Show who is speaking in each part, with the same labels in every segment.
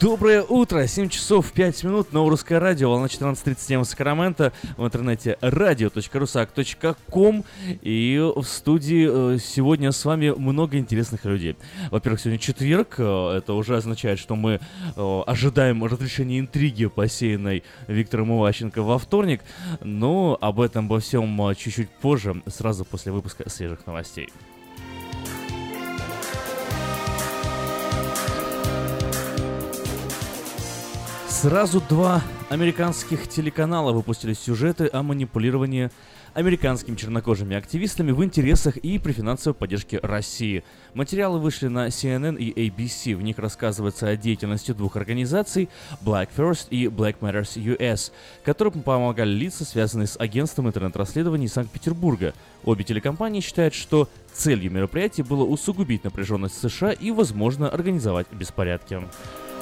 Speaker 1: Доброе утро, 7 часов 5 минут, Новорусское радио, волна 14.37 Сакраменто, в интернете radio.rusak.com и в студии э, сегодня с вами много интересных людей. Во-первых, сегодня четверг, э, это уже означает, что мы э, ожидаем разрешения интриги, посеянной Виктором Иващенко во вторник, но об этом, обо всем чуть-чуть позже, сразу после выпуска свежих новостей. Сразу два американских телеканала выпустили сюжеты о манипулировании американскими чернокожими активистами в интересах и при финансовой поддержке России. Материалы вышли на CNN и ABC. В них рассказывается о деятельности двух организаций Black First и Black Matters US, которым помогали лица, связанные с агентством интернет-расследований Санкт-Петербурга. Обе телекомпании считают, что целью мероприятия было усугубить напряженность США и, возможно, организовать беспорядки.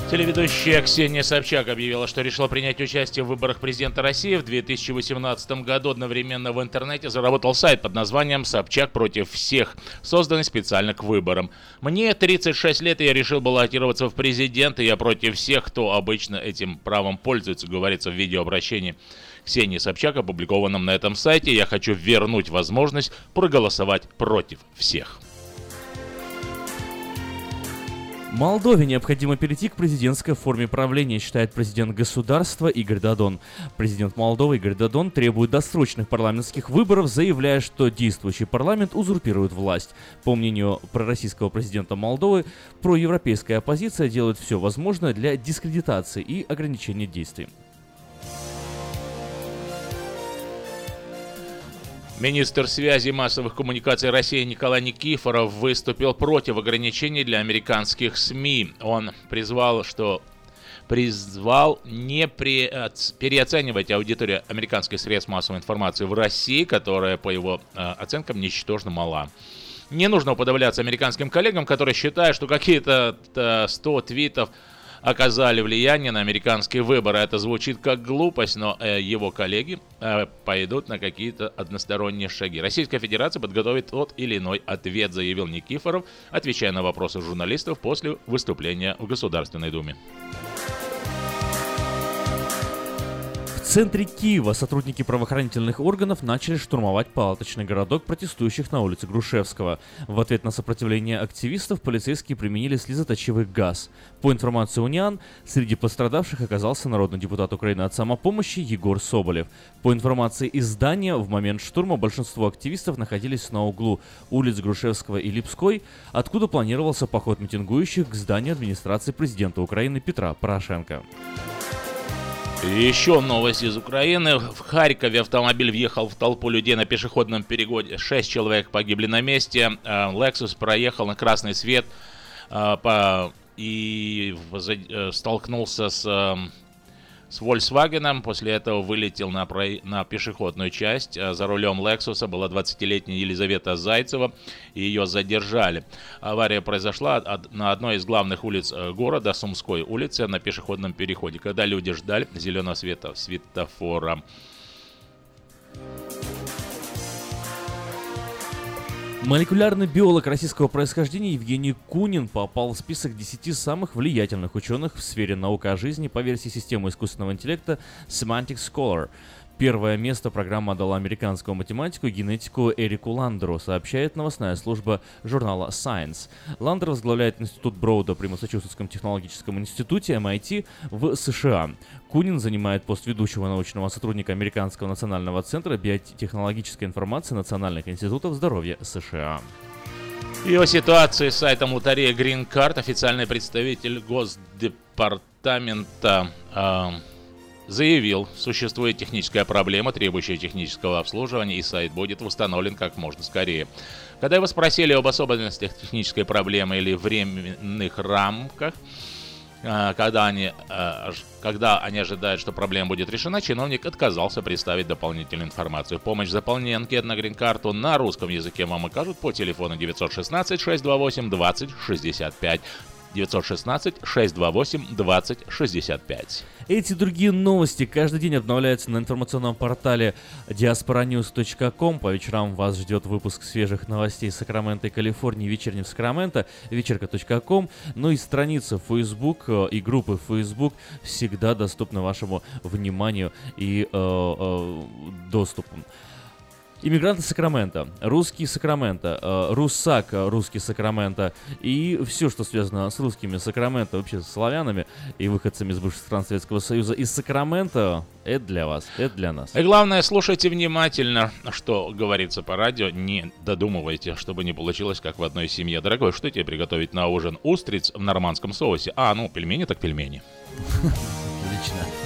Speaker 2: Телеведущая Ксения Собчак объявила, что решила принять участие в выборах президента России в 2018 году. Одновременно в интернете заработал сайт под названием «Собчак против всех», созданный специально к выборам. «Мне 36 лет, и я решил баллотироваться в президенты. Я против всех, кто обычно этим правом пользуется», говорится в видеообращении. Ксении Собчак, опубликованном на этом сайте, я хочу вернуть возможность проголосовать против всех.
Speaker 1: Молдове необходимо перейти к президентской форме правления, считает президент государства Игорь Дадон. Президент Молдовы Игорь Дадон требует досрочных парламентских выборов, заявляя, что действующий парламент узурпирует власть. По мнению пророссийского президента Молдовы, проевропейская оппозиция делает все возможное для дискредитации и ограничения действий.
Speaker 2: Министр связи и массовых коммуникаций России Николай Никифоров выступил против ограничений для американских СМИ. Он призвал, что призвал не при, переоценивать аудиторию американских средств массовой информации в России, которая, по его э, оценкам, ничтожно мала. Не нужно уподобляться американским коллегам, которые считают, что какие-то 100 твитов оказали влияние на американские выборы. Это звучит как глупость, но э, его коллеги э, пойдут на какие-то односторонние шаги. Российская Федерация подготовит тот или иной ответ, заявил Никифоров, отвечая на вопросы журналистов после выступления в Государственной Думе.
Speaker 1: Центре Киева сотрудники правоохранительных органов начали штурмовать палаточный городок протестующих на улице Грушевского. В ответ на сопротивление активистов полицейские применили слезоточивый газ. По информации УНИАН, среди пострадавших оказался народный депутат Украины от самопомощи Егор Соболев. По информации издания, в момент штурма большинство активистов находились на углу улиц Грушевского и Липской, откуда планировался поход митингующих к зданию администрации президента Украины Петра Порошенко.
Speaker 2: Еще новость из Украины. В Харькове автомобиль въехал в толпу людей на пешеходном переходе. Шесть человек погибли на месте. Э, Lexus проехал на красный свет э, и э, столкнулся с с Volkswagen. После этого вылетел на, про... на пешеходную часть. А за рулем Lexus была 20-летняя Елизавета Зайцева, и ее задержали. Авария произошла на одной из главных улиц э, города, Сумской улице, на пешеходном переходе, когда люди ждали зеленого света светофора.
Speaker 1: Молекулярный биолог российского происхождения Евгений Кунин попал в список 10 самых влиятельных ученых в сфере науки о жизни по версии системы искусственного интеллекта Semantic Scholar. Первое место программа отдала американскому математику и генетику Эрику Ландеру, сообщает новостная служба журнала Science. Ландер возглавляет Институт Броуда при Массачусетском технологическом институте MIT в США. Кунин занимает пост ведущего научного сотрудника Американского национального центра биотехнологической информации Национальных институтов здоровья США.
Speaker 2: И о ситуации с сайтом лотереи Green Card официальный представитель Госдепартамента э, заявил, существует техническая проблема, требующая технического обслуживания, и сайт будет восстановлен как можно скорее. Когда его спросили об особенностях технической проблемы или временных рамках, а, когда они, а, когда они ожидают, что проблема будет решена, чиновник отказался представить дополнительную информацию. Помощь в заполнении анкет на грин-карту на русском языке вам окажут по телефону 916 628 20 65. 916 628 20 65.
Speaker 1: Эти другие новости каждый день обновляются на информационном портале diasporanews.com. По вечерам вас ждет выпуск свежих новостей Сакрамента и Калифорнии вечерним в Сакраменто, вечерка.ком. Ну и страница Facebook э, и группы Facebook всегда доступны вашему вниманию и э, э, доступу. Иммигранты Сакрамента, русские Сакрамента, э, Руссак, э, русский Сакрамента и все, что связано с русскими Сакрамента, вообще с славянами и выходцами из бывших стран Советского Союза из Сакрамента, это для вас, это для нас.
Speaker 2: И главное, слушайте внимательно, что говорится по радио, не додумывайте, чтобы не получилось, как в одной семье. Дорогой, что тебе приготовить на ужин? Устриц в нормандском соусе? А, ну, пельмени так пельмени.
Speaker 1: Отлично.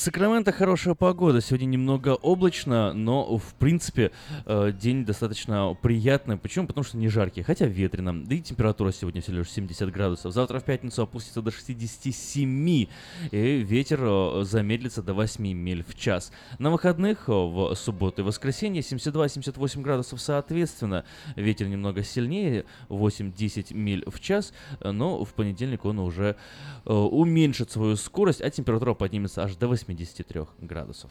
Speaker 1: Сакраменто хорошая погода. Сегодня немного облачно, но в принципе э, день достаточно приятный. Почему? Потому что не жаркий, хотя ветрено. Да и температура сегодня всего лишь 70 градусов. Завтра в пятницу опустится до 67. И ветер э, замедлится до 8 миль в час. На выходных э, в субботу и воскресенье 72-78 градусов соответственно. Ветер немного сильнее, 8-10 миль в час. Но в понедельник он уже уменьшит свою скорость, а температура поднимется аж до 8 83 градусов.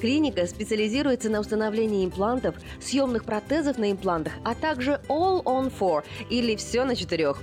Speaker 3: Клиника специализируется на установлении имплантов, съемных протезов на имплантах, а также All on Four или все на четырех.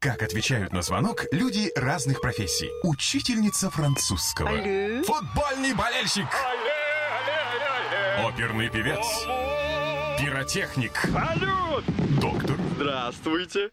Speaker 4: Как отвечают на звонок люди разных профессий. Учительница французского.
Speaker 5: Алле.
Speaker 4: Футбольный болельщик.
Speaker 5: Алле, алле, алле,
Speaker 4: Оперный певец. Пиротехник.
Speaker 5: Салют!
Speaker 4: Доктор.
Speaker 5: Здравствуйте.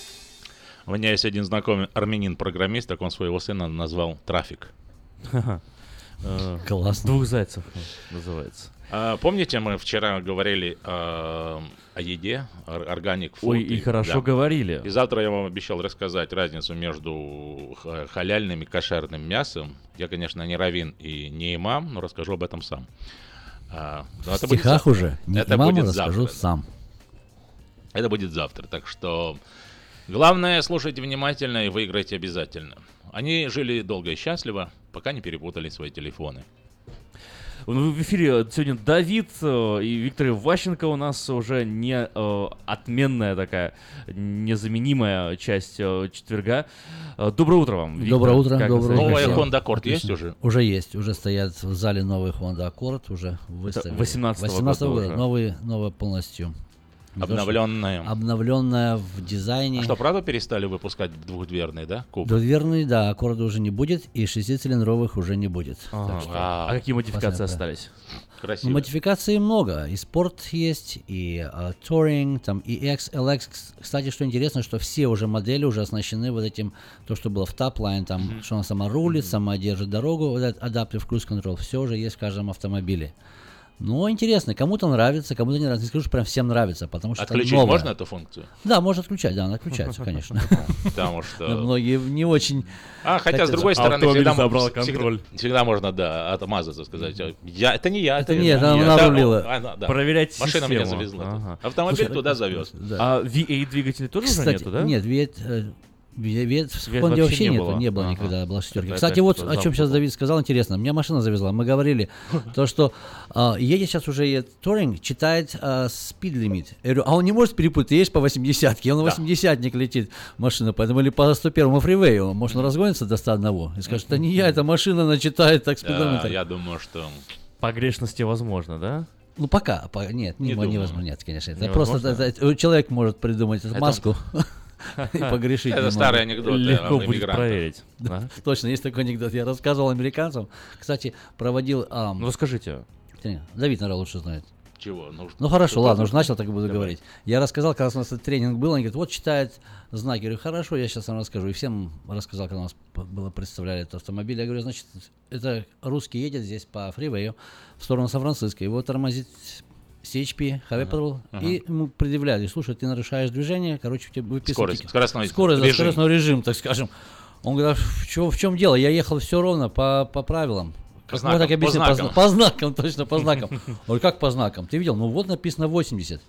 Speaker 2: У меня есть один знакомый армянин-программист, так он своего сына назвал Трафик.
Speaker 1: Класс. Двух зайцев называется.
Speaker 2: А, помните, мы вчера говорили а, о еде, ор- органик фуд?
Speaker 1: Ой, и хорошо говорили.
Speaker 2: И завтра я вам обещал рассказать разницу между ха- халяльным и кошерным мясом. Я, конечно, не равин и не имам, но расскажу об этом сам. А,
Speaker 6: В
Speaker 2: это будет
Speaker 6: стихах уже. Не
Speaker 2: это
Speaker 6: имаму
Speaker 2: будет
Speaker 6: расскажу
Speaker 2: завтра.
Speaker 6: сам.
Speaker 2: Это будет завтра. Так что главное, слушайте внимательно и выиграйте обязательно. Они жили долго и счастливо, пока не перепутали свои телефоны.
Speaker 1: Ну, В эфире сегодня Давид э, и Виктор Иващенко у нас уже не э, отменная такая, незаменимая часть э, четверга. Доброе утро вам, Виктор.
Speaker 6: Доброе утро,
Speaker 1: Как
Speaker 6: доброе утро.
Speaker 2: Новая. Honda Accord есть уже?
Speaker 6: Уже есть, уже стоят в зале новый Honda Accord, уже выставили.
Speaker 1: 18-го
Speaker 6: 18
Speaker 1: года
Speaker 6: года,
Speaker 1: уже.
Speaker 6: новый, новый полностью. Что-
Speaker 2: Обновленная.
Speaker 6: Обновленная в дизайне.
Speaker 2: А что, правда перестали выпускать двухдверные, да, куб?
Speaker 6: Двудверный, да, аккорда уже не будет, и шестицилиндровых уже не будет. Что-
Speaker 1: А какие модификации остались?
Speaker 2: Красиво.
Speaker 6: Ну, модификаций много. И спорт есть, и а, touring, там, и X, LX. Кс- Кстати, что интересно, что все уже модели уже оснащены вот этим, то, что было в top line, там, что она сама рулит, сама держит дорогу, вот этот Adaptive Cruise Control, все уже есть в каждом автомобиле. Ну, интересно, кому-то нравится, кому-то не нравится. Не скажу, что прям всем нравится, потому что
Speaker 2: Отключить
Speaker 6: новое.
Speaker 2: можно эту функцию?
Speaker 6: Да, можно отключать, да, она отключается, конечно.
Speaker 2: Потому что...
Speaker 6: Многие не очень...
Speaker 2: А, хотя, с другой стороны,
Speaker 1: Автомобиль
Speaker 2: всегда,
Speaker 1: забрал контроль.
Speaker 2: всегда можно, да, отмазаться, сказать, я, это не я.
Speaker 6: Это не я, это она рулила.
Speaker 1: Проверять
Speaker 2: Машина меня завезла. Автомобиль туда завез.
Speaker 6: Да.
Speaker 1: А V8 двигателей тоже уже нету, да?
Speaker 6: Нет, Вет, э, в
Speaker 1: Вет
Speaker 6: Хонде
Speaker 1: вообще не
Speaker 6: нету,
Speaker 1: было.
Speaker 6: не было
Speaker 1: Ага.
Speaker 6: никогда, была шестерка.
Speaker 1: Это
Speaker 6: Кстати,
Speaker 1: опять
Speaker 6: вот о чем сейчас. Давид сказал, интересно. Меня машина завезла. Мы говорили, то, что а, едет сейчас уже едет Touring, читает а, speed limit. Я говорю, а он не может перепутать, ты едешь по 80 он на 80 летит машина, поэтому или по 101 фривею, может он разгонится до 101 и скажет, это не я, эта машина, она читает так спидометр.
Speaker 2: я думаю, что...
Speaker 1: Погрешности возможно, да?
Speaker 6: Ну пока, по- нет,
Speaker 2: Не
Speaker 6: не, невозможно, нет, конечно. Это
Speaker 1: Невозможно?
Speaker 6: просто это- это человек может придумать эту
Speaker 2: Это-
Speaker 6: маску и погрешить.
Speaker 2: Это старый анекдот
Speaker 1: Легко будет проверить.
Speaker 6: Точно, есть такой анекдот. Я рассказывал американцам. Кстати, проводил... ам,
Speaker 1: Ну расскажите.
Speaker 6: Давид, наверное, лучше знает.
Speaker 2: Чего? Ну,
Speaker 6: Ну хорошо, ладно, уже начал, так и буду
Speaker 2: Давай.
Speaker 6: говорить. Я рассказал, когда у нас этот тренинг был, они говорят, вот читает знаки. Я говорю, хорошо, я сейчас вам расскажу. И всем рассказал, когда у нас было представляли этот автомобиль. Я говорю, значит, это русский едет здесь по фривею в сторону Сан-Франциско. Его тормозит CHP, Highway Patrol, и ему предъявляли, слушай, ты нарушаешь движение, короче, тебе выписывают
Speaker 2: Скорость,
Speaker 6: тикет.
Speaker 2: скоростной
Speaker 6: Скорость,
Speaker 2: режим.
Speaker 6: скоростной режим, так скажем. Он говорит, а в, чё- в чем дело? Я ехал все ровно по, по правилам.
Speaker 2: По знакам,
Speaker 6: так
Speaker 2: по
Speaker 6: объяснить? По,
Speaker 2: знакам.
Speaker 6: зна- по знакам, точно, по знакам. Он говорит, как по знакам? Ты видел? Ну вот написано 80.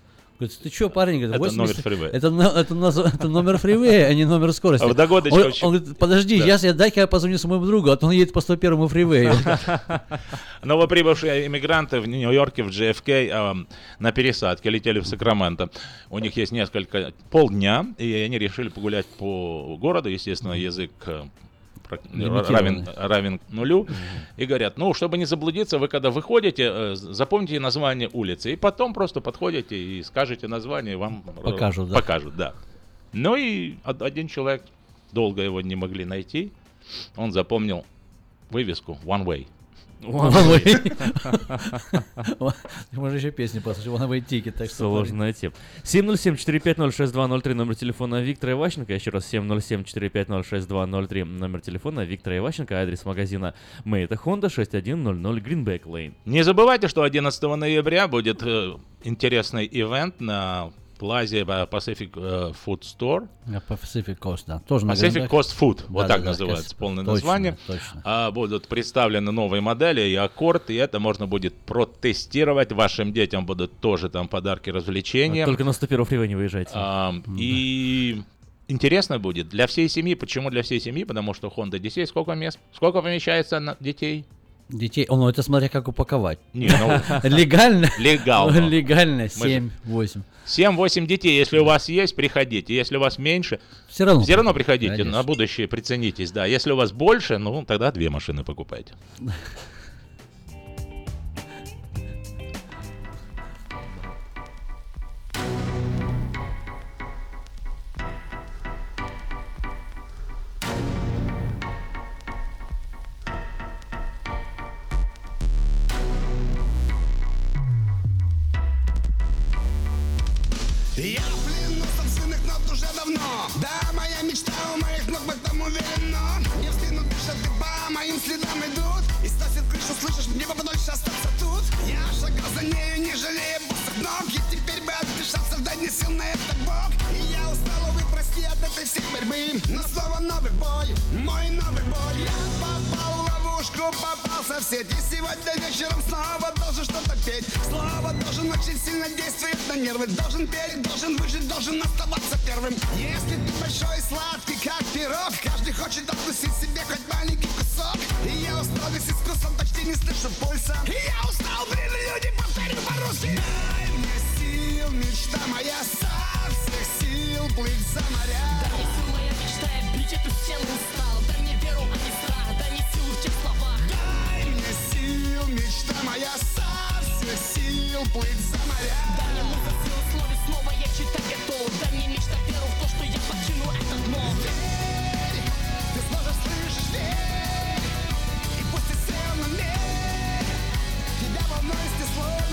Speaker 6: Говорит, ты что, парень? Говорит,
Speaker 2: Это
Speaker 6: 80.
Speaker 2: номер фривея.
Speaker 6: Это, это, это номер фривея, а не номер скорости.
Speaker 2: А в догодочку
Speaker 6: он, он говорит, подожди,
Speaker 2: Да.
Speaker 6: я, я дай-ка я позвоню своему другу, а то он едет по 101 фривею.
Speaker 2: Новоприбывшие иммигранты в Нью-Йорке, в JFK, эм, на пересадке летели в Сакраменто. У них есть несколько, полдня, и они решили погулять по городу. Естественно, язык э, равен, равен нулю. И говорят, ну, чтобы не заблудиться, вы когда выходите, э, запомните название улицы. И потом просто подходите и скажете название, и вам э,
Speaker 6: Покажут, да.
Speaker 2: покажут, да. Ну и од- один человек, долго его не могли найти, он запомнил вывеску One Way.
Speaker 6: Можно еще песни послушать, One Way Ticket. Так что
Speaker 1: Сложно найти. 707-450-6203, номер телефона Виктора Иващенко. Еще раз 707-450-6203, номер телефона Виктора Иващенко. Адрес магазина Мэйта Honda 6100 Greenback Lane.
Speaker 2: Не забывайте, что 11 ноября будет э, интересный ивент на плазе э, Pacific э, Food Store.
Speaker 6: А, По Pacific Coast, да. Тоже
Speaker 2: Pacific. Coast Food, вот
Speaker 6: Да,
Speaker 2: так
Speaker 6: да, да,
Speaker 2: называется
Speaker 6: Coast-
Speaker 2: полное
Speaker 6: точно,
Speaker 2: название.
Speaker 6: точно.
Speaker 2: А, будут представлены новые модели и аккорд, и это можно будет протестировать. Вашим детям будут тоже там подарки, развлечения.
Speaker 1: Только на 101 фривей не выезжайте.
Speaker 2: А, И интересно будет для всей семьи. Почему для всей семьи? Потому что Honda Odyssey сколько мест? Сколько помещается на детей?
Speaker 6: Детей, о, ну это смотря как упаковать.
Speaker 2: Не, ну,
Speaker 6: Легально?
Speaker 2: Легально.
Speaker 6: Легально,
Speaker 2: Мы же-
Speaker 6: 7-8.
Speaker 2: 7-8 детей, если у вас есть, приходите. Если у вас меньше,
Speaker 6: Все равно.
Speaker 2: все равно приходите,
Speaker 6: Конечно.
Speaker 2: на будущее приценитесь, да. Если у вас больше, ну, тогда две машины покупайте.
Speaker 7: моим следам идут. И сносит крышу, слышишь, мне бы подольше остаться тут. Я шагал за нею, не жалея босых ног. И теперь бы отдышаться, дать не сил на это Бог. И я устал, увы, прости от этой всей борьбы. Но снова новый бой, мой новый бой. Я попал в ловушку, попался в сеть И сегодня вечером снова должен что-то петь. Снова должен очень сильно действовать на нервы. Должен петь, должен выжить, должен оставаться первым. Если ты большой и сладкий, как пирог Каждый хочет откусить себе хоть маленький кусок И я устал весь с вкусом, почти не слышу пульса. И я устал, блин, люди, повторю по-русски. Дай мне сил, мечта моя со всех сил плыть за моря.
Speaker 8: Дай сил, моя мечта, я бить эту стену устал. Дай мне веру, а не страх, дай мне силу в тех словах.
Speaker 7: Дай мне сил, мечта моя со всех сил плыть за моря.
Speaker 8: Дай мне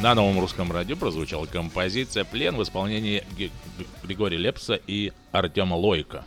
Speaker 7: На
Speaker 2: новом русском радио прозвучала композиция «Плен» в исполнении Григория Лепса и Артема Лойка.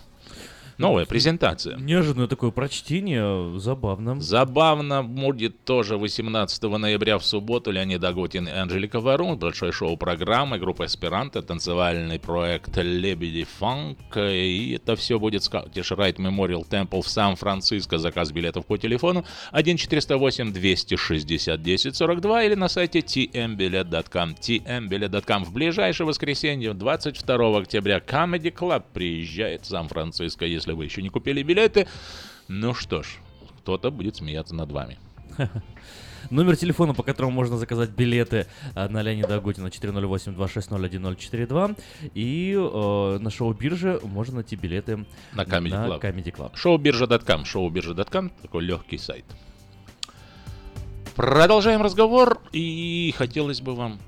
Speaker 2: Новая презентация.
Speaker 1: Неожиданное такое прочтение, забавно.
Speaker 2: Забавно будет тоже 18 ноября в субботу Леонид Агутин и Анжелика Варум. Большое шоу программы, группа Эсперанто, танцевальный проект Лебеди Фанк. И это все будет Scottish Rite Memorial Temple в Сан-Франциско. Заказ билетов по телефону 1 408 260 10 42 или на сайте tmbilet.com. tmbilet.com. В ближайшее воскресенье, 22 октября, Comedy Club приезжает в Сан-Франциско. Если вы еще не купили билеты, ну что ж, кто-то будет смеяться над вами.
Speaker 1: Номер телефона, по которому можно заказать билеты э, на Леонида Агутина 408-260-1042. И э, на шоу-бирже можно найти билеты
Speaker 2: На Comedy
Speaker 1: на
Speaker 2: Club.
Speaker 1: Comedy Club.
Speaker 2: Шоу-биржа.ком. Шоу-биржа.ком. Такой легкий сайт. Продолжаем разговор. И хотелось бы вам...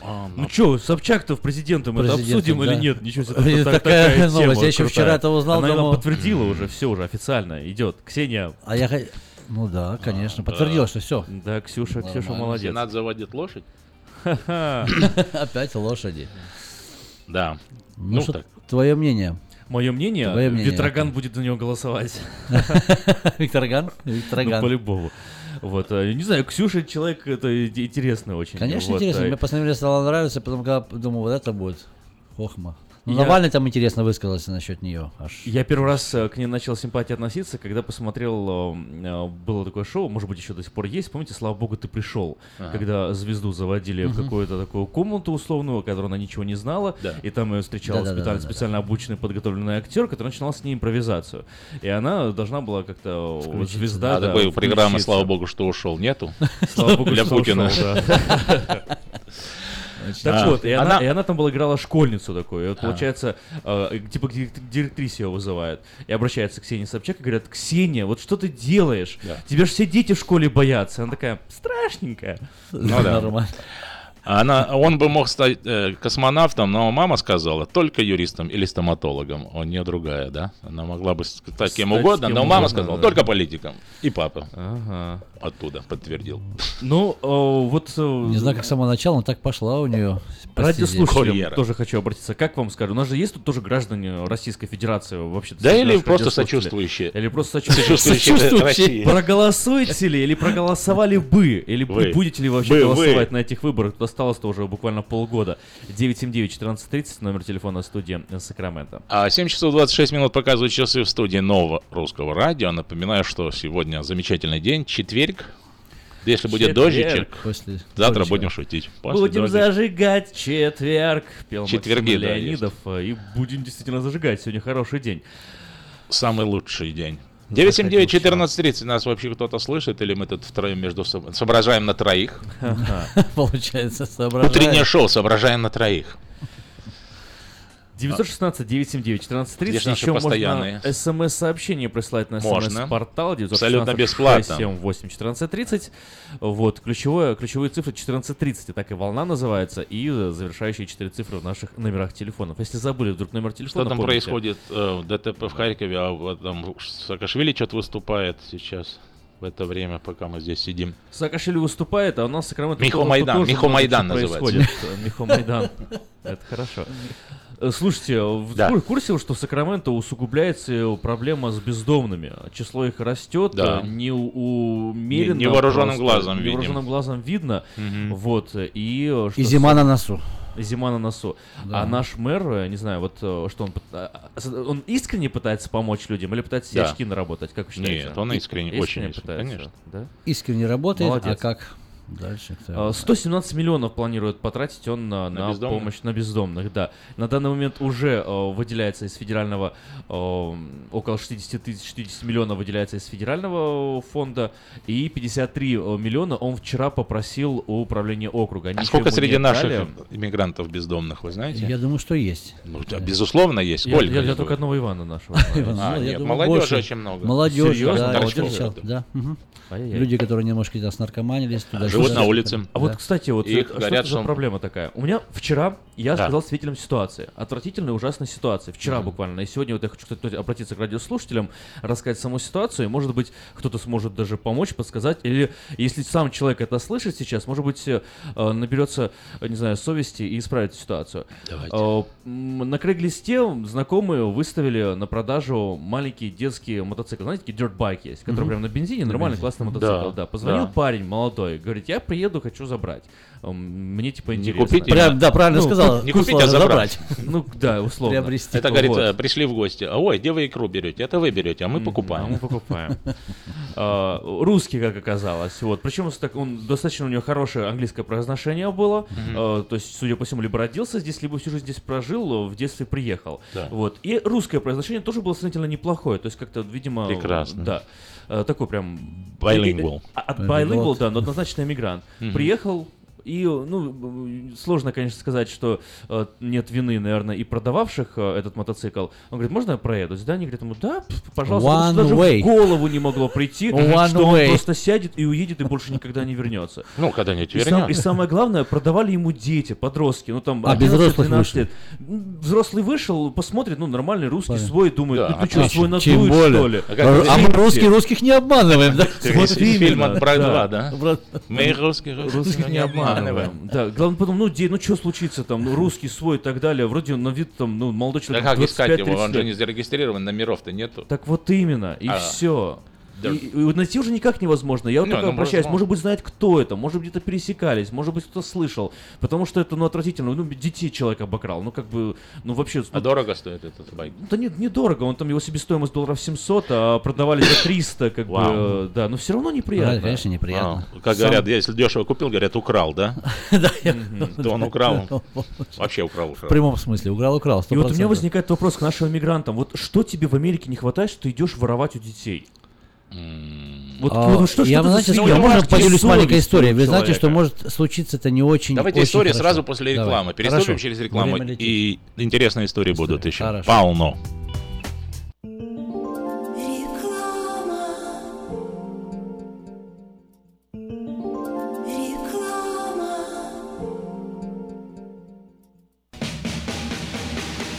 Speaker 2: а,
Speaker 1: Ну что, Собчак-то в президентом это
Speaker 6: Президентом,
Speaker 1: обсудим или
Speaker 6: да.
Speaker 1: нет? Ничего себе,
Speaker 6: Это
Speaker 1: та- та-
Speaker 6: такая
Speaker 1: такая
Speaker 6: новость. Я еще вчера это узнал,
Speaker 1: Она
Speaker 6: думал-
Speaker 1: подтвердила уже, все уже официально идет. Ксения.
Speaker 6: А я... Ну да, конечно. Подтвердила, что все.
Speaker 1: Да, Ксюша, Ксюша молодец.
Speaker 2: Сенат заводит лошадь?
Speaker 6: Опять лошади.
Speaker 2: Да.
Speaker 6: Ну,
Speaker 2: Ну
Speaker 6: что
Speaker 2: так.
Speaker 6: твое мнение?
Speaker 1: Мое мнение,
Speaker 6: Твое мнение,
Speaker 1: Ветроган будет за него голосовать.
Speaker 6: Виктор Ган?
Speaker 1: Ну, по-любому. Вот, э, не знаю, Ксюша человек это интересный очень.
Speaker 6: Конечно,
Speaker 1: Вот,
Speaker 6: интересно.
Speaker 1: э,
Speaker 6: Мне посмотрели, стало нравиться, потом, когда думаю, вот это будет хохма. Ну,
Speaker 1: Я-
Speaker 6: Навальный там интересно высказался насчет нее. Аж.
Speaker 1: Я первый раз э, к ней начал симпатии относиться, когда посмотрел, э, э, было такое шоу, может быть, еще до сих пор есть, помните, «Слава богу, ты пришел»,
Speaker 2: Ага.
Speaker 1: когда звезду заводили в
Speaker 2: Мгм.
Speaker 1: какую-то такую комнату условную, о которой она ничего не знала,
Speaker 2: Да.
Speaker 1: и там ее встречал специально, специально обученный, подготовленный актер, который начинал с ней импровизацию. И она должна была как-то, вот, звезда,
Speaker 2: А
Speaker 1: да,
Speaker 2: такой программы,
Speaker 1: включиться.
Speaker 2: слава богу, что ушел, нету.
Speaker 1: Слава богу,
Speaker 2: Для Путина.
Speaker 1: Так
Speaker 2: А,
Speaker 1: вот, и она,
Speaker 2: она-
Speaker 1: и она там была играла школьницу такую. И вот,
Speaker 2: А.
Speaker 1: получается, э, типа дирек- директрисе ее вызывает. И обращается к Ксении Собчак и говорят, Ксения, вот что ты делаешь?
Speaker 2: Да.
Speaker 1: Тебя же все дети в школе боятся. Она такая, страшненькая.
Speaker 2: Ну да.
Speaker 6: Нормально.
Speaker 2: Она, он бы мог стать э, космонавтом, но мама сказала, только юристом или стоматологом. Он не другая, да? Она могла бы стать кем угодно,
Speaker 1: кем
Speaker 2: но мама
Speaker 1: угодно,
Speaker 2: сказала,
Speaker 1: да.
Speaker 2: только политиком. И папа
Speaker 1: Ага.
Speaker 2: оттуда подтвердил.
Speaker 1: Ну, э, вот... э,
Speaker 6: Не знаю, как с самого начала, но так пошла у нее.
Speaker 1: Радиослушателям
Speaker 2: Карьера.
Speaker 1: тоже хочу обратиться. Как вам скажу? У нас же есть тут тоже граждане Российской Федерации вообще
Speaker 2: Да или просто сочувствующие.
Speaker 1: Или просто сочувствующие.
Speaker 2: Сочувствующие России.
Speaker 1: Проголосуете ли или проголосовали бы? Или
Speaker 2: Вы.
Speaker 1: будете ли вообще
Speaker 2: Бы,
Speaker 1: голосовать
Speaker 2: вы.
Speaker 1: на этих выборах? Тут осталось-то уже буквально полгода. 979-1430, номер телефона студии Сакраменто.
Speaker 2: А 7 часов 26 минут показывают часы в студии нового русского радио. Напоминаю, что сегодня замечательный день, четверг. Если будет
Speaker 1: Четверг.
Speaker 2: дождичек,
Speaker 6: После
Speaker 2: завтра
Speaker 6: дождичка.
Speaker 2: будем шутить. После
Speaker 1: Будем
Speaker 2: дождичка.
Speaker 1: зажигать четверг, пел Максим
Speaker 2: Четверги, да,
Speaker 1: Леонидов, и будем действительно зажигать. Сегодня хороший день.
Speaker 2: Самый лучший день. 979-1430. Нас вообще кто-то слышит, или мы тут втроем между собой соображаем на троих?
Speaker 6: Получается, соображаем.
Speaker 2: Утреннее шоу соображаем на троих.
Speaker 1: 916 979 1430
Speaker 2: Где ж наши
Speaker 1: еще можно смс-сообщение присылать на смс-портал
Speaker 2: Абсолютно бесплатно.
Speaker 1: 8 1430. Вот, ключевое, ключевые цифры 1430, так и волна называется, и завершающие 4 цифры в наших номерах телефонов. Если забыли вдруг номер телефона,
Speaker 2: Что там
Speaker 1: помните.
Speaker 2: происходит э, в ДТП в Харькове, а там Саакашвили что-то выступает сейчас в это время, пока мы здесь сидим.
Speaker 1: Саакашвили выступает, а у нас Сакраменто
Speaker 2: Михо Майдан, Михо Майдан называется.
Speaker 1: Михо Майдан. Это хорошо. Э, Слушайте, в
Speaker 2: Да.
Speaker 1: кур- курсе, что в Сакраменто усугубляется проблема с бездомными. Число их растет,
Speaker 2: Да.
Speaker 1: э, не у- умеренно.
Speaker 2: Не- невооруженным глазом.
Speaker 1: Невооруженным глазом видно. Вот. э, И, что
Speaker 6: И зима на носу.
Speaker 1: Зима на носу.
Speaker 6: Да.
Speaker 1: А наш мэр, э, не знаю, вот э, что он... а, а, Он искренне пытается помочь людям или пытается себе
Speaker 2: Да.
Speaker 1: очки наработать, как вы считаете?
Speaker 2: Нет, он искренне, очень искренне,
Speaker 1: пытается,
Speaker 2: конечно.
Speaker 1: Да?
Speaker 6: Искренне работает,
Speaker 1: Молодец.
Speaker 6: а как дальше? кто его
Speaker 1: А, 117 миллионов планирует потратить он на,
Speaker 2: На
Speaker 1: на
Speaker 2: бездомных?
Speaker 1: помощь на бездомных, да. На данный момент уже э, выделяется из федерального, э, около 60 тысяч, 60 миллионов выделяется из федерального фонда, и 53 миллиона он вчера попросил у управления округа. Они
Speaker 2: А сколько среди наших иммигрантов бездомных, вы знаете?
Speaker 6: Я думаю, что есть.
Speaker 2: Ну, да, безусловно, есть.
Speaker 1: Я,
Speaker 2: Сколько?
Speaker 1: я- я только одного Ивана нашего.
Speaker 2: А,
Speaker 6: ну,
Speaker 2: нет, молодежи очень много.
Speaker 6: Молодежь, да. Люди, которые немножко где-то снаркоманились, туда
Speaker 2: Живут на улице.
Speaker 1: А вот, кстати, вот э,
Speaker 2: их
Speaker 1: что
Speaker 2: горят,
Speaker 1: это за проблема такая? У меня вчера я
Speaker 2: Да.
Speaker 1: сказал свидетелем ситуации. Отвратительная, ужасная ситуация. Вчера буквально. И сегодня вот я хочу, кстати, обратиться к радиослушателям, рассказать саму ситуацию. И, может быть, кто-то сможет даже помочь, подсказать. Или, если сам человек это слышит сейчас, может быть, э, наберется, э, не знаю, совести и исправит ситуацию.
Speaker 2: Давайте.
Speaker 1: Э, м, На Крейглисте знакомые выставили на продажу маленькие детские мотоциклы. Знаете, такие dirt есть, которые прям на бензине, нормальный классный мотоцикл.
Speaker 2: Да,
Speaker 1: Да, позвонил
Speaker 2: да.
Speaker 1: парень молодой, говорит, я приеду, хочу забрать. Мне типа
Speaker 2: Не
Speaker 1: интересно.
Speaker 2: купить
Speaker 6: Прям, да, правильно
Speaker 1: Ну,
Speaker 6: сказал.
Speaker 2: не купить, а забрать.
Speaker 1: Ну да, условно.
Speaker 6: Приобрести.
Speaker 2: Это, говорит,
Speaker 1: Вот.
Speaker 2: э, пришли в гости. А ой, где вы икру берете? Это вы берете, а мы
Speaker 1: А
Speaker 2: покупаем.
Speaker 1: мы покупаем. А, Русский, как оказалось. Вот. Причем так, он достаточно у него хорошее английское произношение было. А, То есть, судя по всему, либо родился здесь, либо всю жизнь здесь прожил, в детстве приехал.
Speaker 2: Да.
Speaker 1: Вот. И русское произношение тоже было сравнительно неплохое. То есть, как-то, видимо...
Speaker 2: Прекрасно.
Speaker 1: Да. А, Такой прям...
Speaker 2: Bilingual.
Speaker 1: А, От
Speaker 6: Bilingual.
Speaker 1: bilingual, да, но однозначно иммигрант. Приехал, и, ну, сложно, конечно, сказать, что э, нет вины, наверное, и продававших э, этот мотоцикл. Он говорит, можно я проеду? Да, они говорят ему, да, пожалуйста.
Speaker 6: One
Speaker 1: даже
Speaker 6: way.
Speaker 1: в голову не могло прийти,
Speaker 6: One
Speaker 1: что он
Speaker 6: way.
Speaker 1: просто сядет и уедет и больше никогда не вернется.
Speaker 2: Ну, когда-нибудь
Speaker 1: И, сам- и
Speaker 2: вернется.
Speaker 1: самое главное, продавали ему дети, подростки, ну там
Speaker 6: А, без
Speaker 1: 11-12
Speaker 6: взрослых
Speaker 1: лет. Взрослый вышел, посмотрит, ну нормальный русский
Speaker 6: Понятно.
Speaker 1: свой, думает,
Speaker 2: Да,
Speaker 1: ну ты что, свой надуешь, что ли?
Speaker 2: А
Speaker 6: А мы
Speaker 1: Видите?
Speaker 6: русских не обманываем, да?
Speaker 2: Фильма
Speaker 1: именно,
Speaker 2: про
Speaker 1: да.
Speaker 2: два, да?
Speaker 6: Брат,
Speaker 2: Мы русских, русских не обманываем.
Speaker 1: Да, главное потом, ну, де, ну что случится там, ну, русский свой и так далее. Вроде на вид там, ну, молодой
Speaker 2: Да
Speaker 1: человек.
Speaker 2: как искать
Speaker 1: 25-30
Speaker 2: его? Он же не зарегистрирован, номеров-то нету.
Speaker 1: Так вот именно, и
Speaker 2: А.
Speaker 1: все.
Speaker 2: Да.
Speaker 1: И, и найти уже никак невозможно. Я вот
Speaker 2: Не,
Speaker 1: только
Speaker 2: ну,
Speaker 1: обращаюсь.
Speaker 2: может,
Speaker 1: Может быть, знает, кто это, может где-то пересекались, может быть, кто слышал. Потому что это, ну, отвратительно. Ну, детей человек обокрал. Ну, как бы, ну, вообще...
Speaker 2: А
Speaker 1: ну,
Speaker 2: дорого стоит этот байк?
Speaker 1: Да нет, недорого, он там его себестоимость долларов 700, а продавали за 300, как бы,
Speaker 2: Вау.
Speaker 1: э, да, но все равно неприятно.
Speaker 6: да, конечно, неприятно.
Speaker 2: А, Как
Speaker 1: Сам-
Speaker 2: говорят, если дешево купил, говорят, украл, да?
Speaker 6: Да, я-
Speaker 2: То он украл. Вообще украл.
Speaker 6: В прямом смысле, украл, украл.
Speaker 1: И вот у меня
Speaker 6: 100%.
Speaker 1: возникает вопрос к нашим мигрантам. Вот что тебе в Америке не хватает, что ты идешь воровать у детей? Вот,
Speaker 6: А,
Speaker 1: вот что,
Speaker 6: я,
Speaker 1: что
Speaker 6: знаете, я можно поделюсь маленькой историей. Вы
Speaker 1: человека.
Speaker 6: знаете, что может случиться это не очень
Speaker 2: Давайте
Speaker 6: очень хорошо.
Speaker 2: сразу после
Speaker 6: Давай.
Speaker 2: рекламы. Переступим
Speaker 6: Хорошо.
Speaker 2: через рекламу.
Speaker 6: Время летит.
Speaker 2: И интересные истории будут еще.
Speaker 6: Хорошо.
Speaker 2: Полно.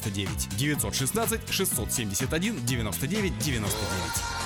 Speaker 9: 99 916 671 99 99.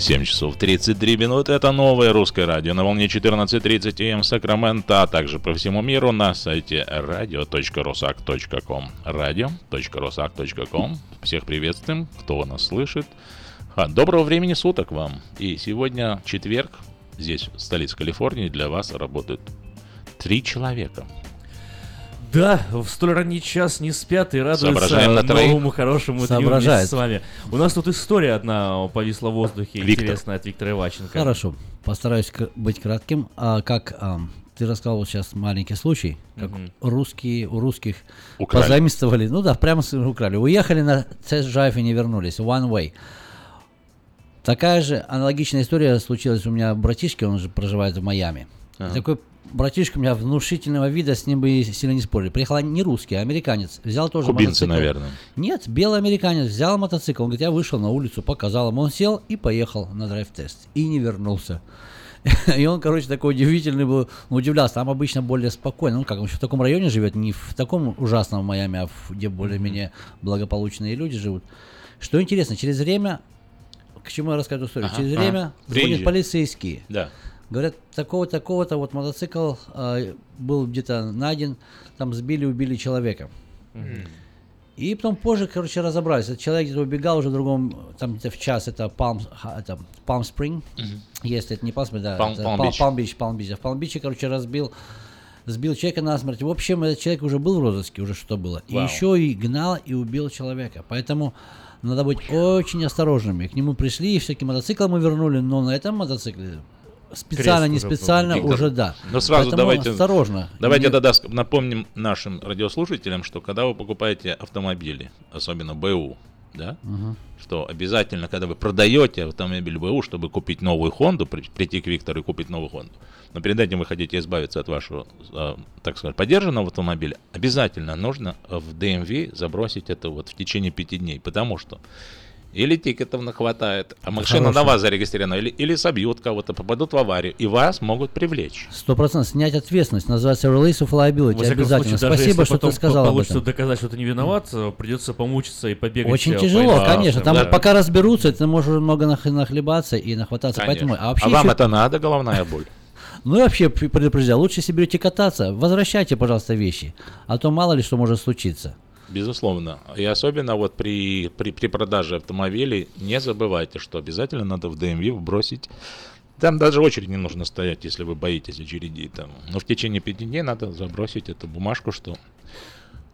Speaker 2: Семь часов 33 минуты. Это новое русское радио на волне 14.30 м Сакрамента, а также по всему миру на сайте radio.rusak.com radio.rusak.com Всех приветствуем, кто нас слышит. А, доброго времени суток вам. И сегодня четверг, здесь, в столице Калифорнии, для вас работают три человека.
Speaker 1: Да, в столь ранний час не спят и радуются
Speaker 2: на
Speaker 1: новому хорошему дню
Speaker 6: Соображает.
Speaker 1: вместе с вами. У нас тут история одна повисла в воздухе,
Speaker 2: Виктор.
Speaker 1: интересная от Виктора Иваченко.
Speaker 6: Хорошо, постараюсь к- быть кратким. А как ам, ты рассказал вот сейчас маленький случай, как
Speaker 1: Мгм.
Speaker 6: русские у русских
Speaker 2: Украли.
Speaker 6: позаимствовали, ну да, прямо с- украли, уехали на тест-драйв и не вернулись, one way. Такая же аналогичная история случилась у меня братишки, он же проживает в Майами.
Speaker 2: Ага.
Speaker 6: Такой братишка у меня внушительного вида, с ним бы сильно не спорили. Приехал не русский, а американец. Взял тоже
Speaker 2: Кубинцы,
Speaker 6: мотоцикл.
Speaker 2: наверное.
Speaker 6: Нет, белый американец взял мотоцикл. Он говорит, я вышел на улицу, показал ему. Он сел и поехал на драйв-тест. И не вернулся. И он, короче, такой удивительный был, удивлялся, там обычно более спокойно, ну, как он еще в таком районе живет, не в таком ужасном Майами, а в- где более-менее благополучные люди живут. Что интересно, через время, к чему я рассказываю историю,
Speaker 2: Ага,
Speaker 6: через
Speaker 2: ага.
Speaker 6: время звонят
Speaker 2: Приезжай.
Speaker 6: полицейские.
Speaker 2: Да.
Speaker 6: Говорят, такого-то, такого-то вот мотоцикл э, был где-то найден, там сбили, убили человека. И потом позже, короче, разобрались. Этот человек где-то убегал уже в другом, там где-то в час, это Palm, это Palm Spring,
Speaker 2: Мгм.
Speaker 6: если это не Palm Spring, да,
Speaker 2: Palm-
Speaker 6: это
Speaker 2: Palm Beach.
Speaker 6: Palm Beach, Palm Beach. В Palm Beach, короче, разбил, сбил человека насмерть. В общем, этот человек уже был в розыске, уже что было. И
Speaker 2: Вау.
Speaker 6: еще и гнал и убил человека. Поэтому надо быть очень осторожными. К нему пришли, и все-таки мотоцикл мы вернули, но на этом мотоцикле специально, не
Speaker 1: уже был.
Speaker 6: специально,
Speaker 2: Виктор,
Speaker 6: уже да.
Speaker 2: Ну сразу
Speaker 6: Поэтому
Speaker 2: давайте,
Speaker 6: осторожно.
Speaker 2: Давайте
Speaker 6: Не-
Speaker 2: тогда напомним нашим радиослушателям, что когда вы покупаете автомобили, особенно БУ, да,
Speaker 6: Мгм.
Speaker 2: что обязательно, когда вы продаете автомобиль БУ, чтобы купить новую Хонду, при- прийти к Виктору и купить новую Хонду, но перед этим вы хотите избавиться от вашего, э, так сказать, подержанного автомобиля, обязательно нужно в ДМВ забросить это вот в течение пяти дней, потому что или тикетов нахватает, а машина на
Speaker 6: Хорошо.
Speaker 2: вас зарегистрирована, или, или собьют кого-то, попадут в аварию, и вас могут привлечь.
Speaker 6: Сто процентов снять ответственность, называется release of liability,
Speaker 1: Во
Speaker 6: обязательно.
Speaker 1: случае,
Speaker 6: Спасибо, что
Speaker 1: потом
Speaker 6: ты сказал об
Speaker 1: получится
Speaker 6: этом.
Speaker 1: доказать, что ты не виноват, э, придется помучиться и побегать.
Speaker 6: Очень
Speaker 1: по
Speaker 6: тяжело,
Speaker 1: инстанциям,
Speaker 6: конечно. Там
Speaker 1: да.
Speaker 6: пока разберутся, ты можешь много нах- нахлебаться и нахвататься.
Speaker 2: Конечно.
Speaker 6: Поэтому, а, вообще
Speaker 2: а вам
Speaker 6: еще-
Speaker 2: это надо, головная боль?
Speaker 6: Ну и вообще предупреждаю, лучше если будете кататься, возвращайте, пожалуйста, вещи. А то мало ли что может случиться.
Speaker 2: Безусловно. И особенно вот при, при, при продаже автомобилей не забывайте, что обязательно надо в ДМВ бросить. Там даже очередь не нужно стоять, если вы боитесь очередей. Там. Но в течение пяти дней надо забросить эту бумажку, что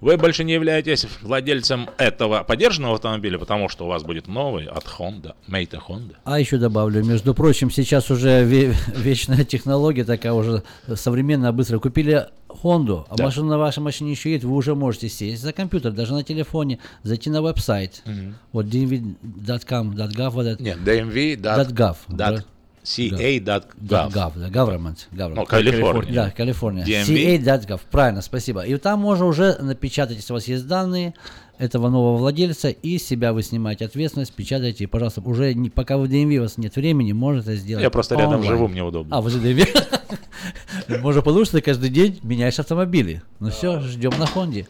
Speaker 2: Вы больше не являетесь владельцем этого поддержанного автомобиля, потому что у вас будет новый от Honda, Mate Honda.
Speaker 6: А еще добавлю, между прочим, сейчас уже ве- вечная технология такая уже современная, быстро. Купили Хонду, а
Speaker 2: Да.
Speaker 6: машина на вашей машине еще едет, вы уже можете сесть за компьютер, даже на телефоне, зайти на веб-сайт. Вот dmv.com, .gov, вот.
Speaker 2: Нет, DMV. CA.gov.
Speaker 6: Gov, да, government, government.
Speaker 2: Ну, Калифорния.
Speaker 6: Да, Калифорния. CA.gov, правильно, спасибо. И там можно уже напечатать, если у вас есть данные этого нового владельца, и себя вы снимаете ответственность, печатаете, и, пожалуйста, уже не- пока вы в DMV у вас нет времени, можно это сделать
Speaker 2: Я просто рядом
Speaker 6: онлайн.
Speaker 2: живу, мне удобно.
Speaker 6: А, вы же DMV? Можно ты каждый день меняешь автомобили. Ну все, ждем на Хонде.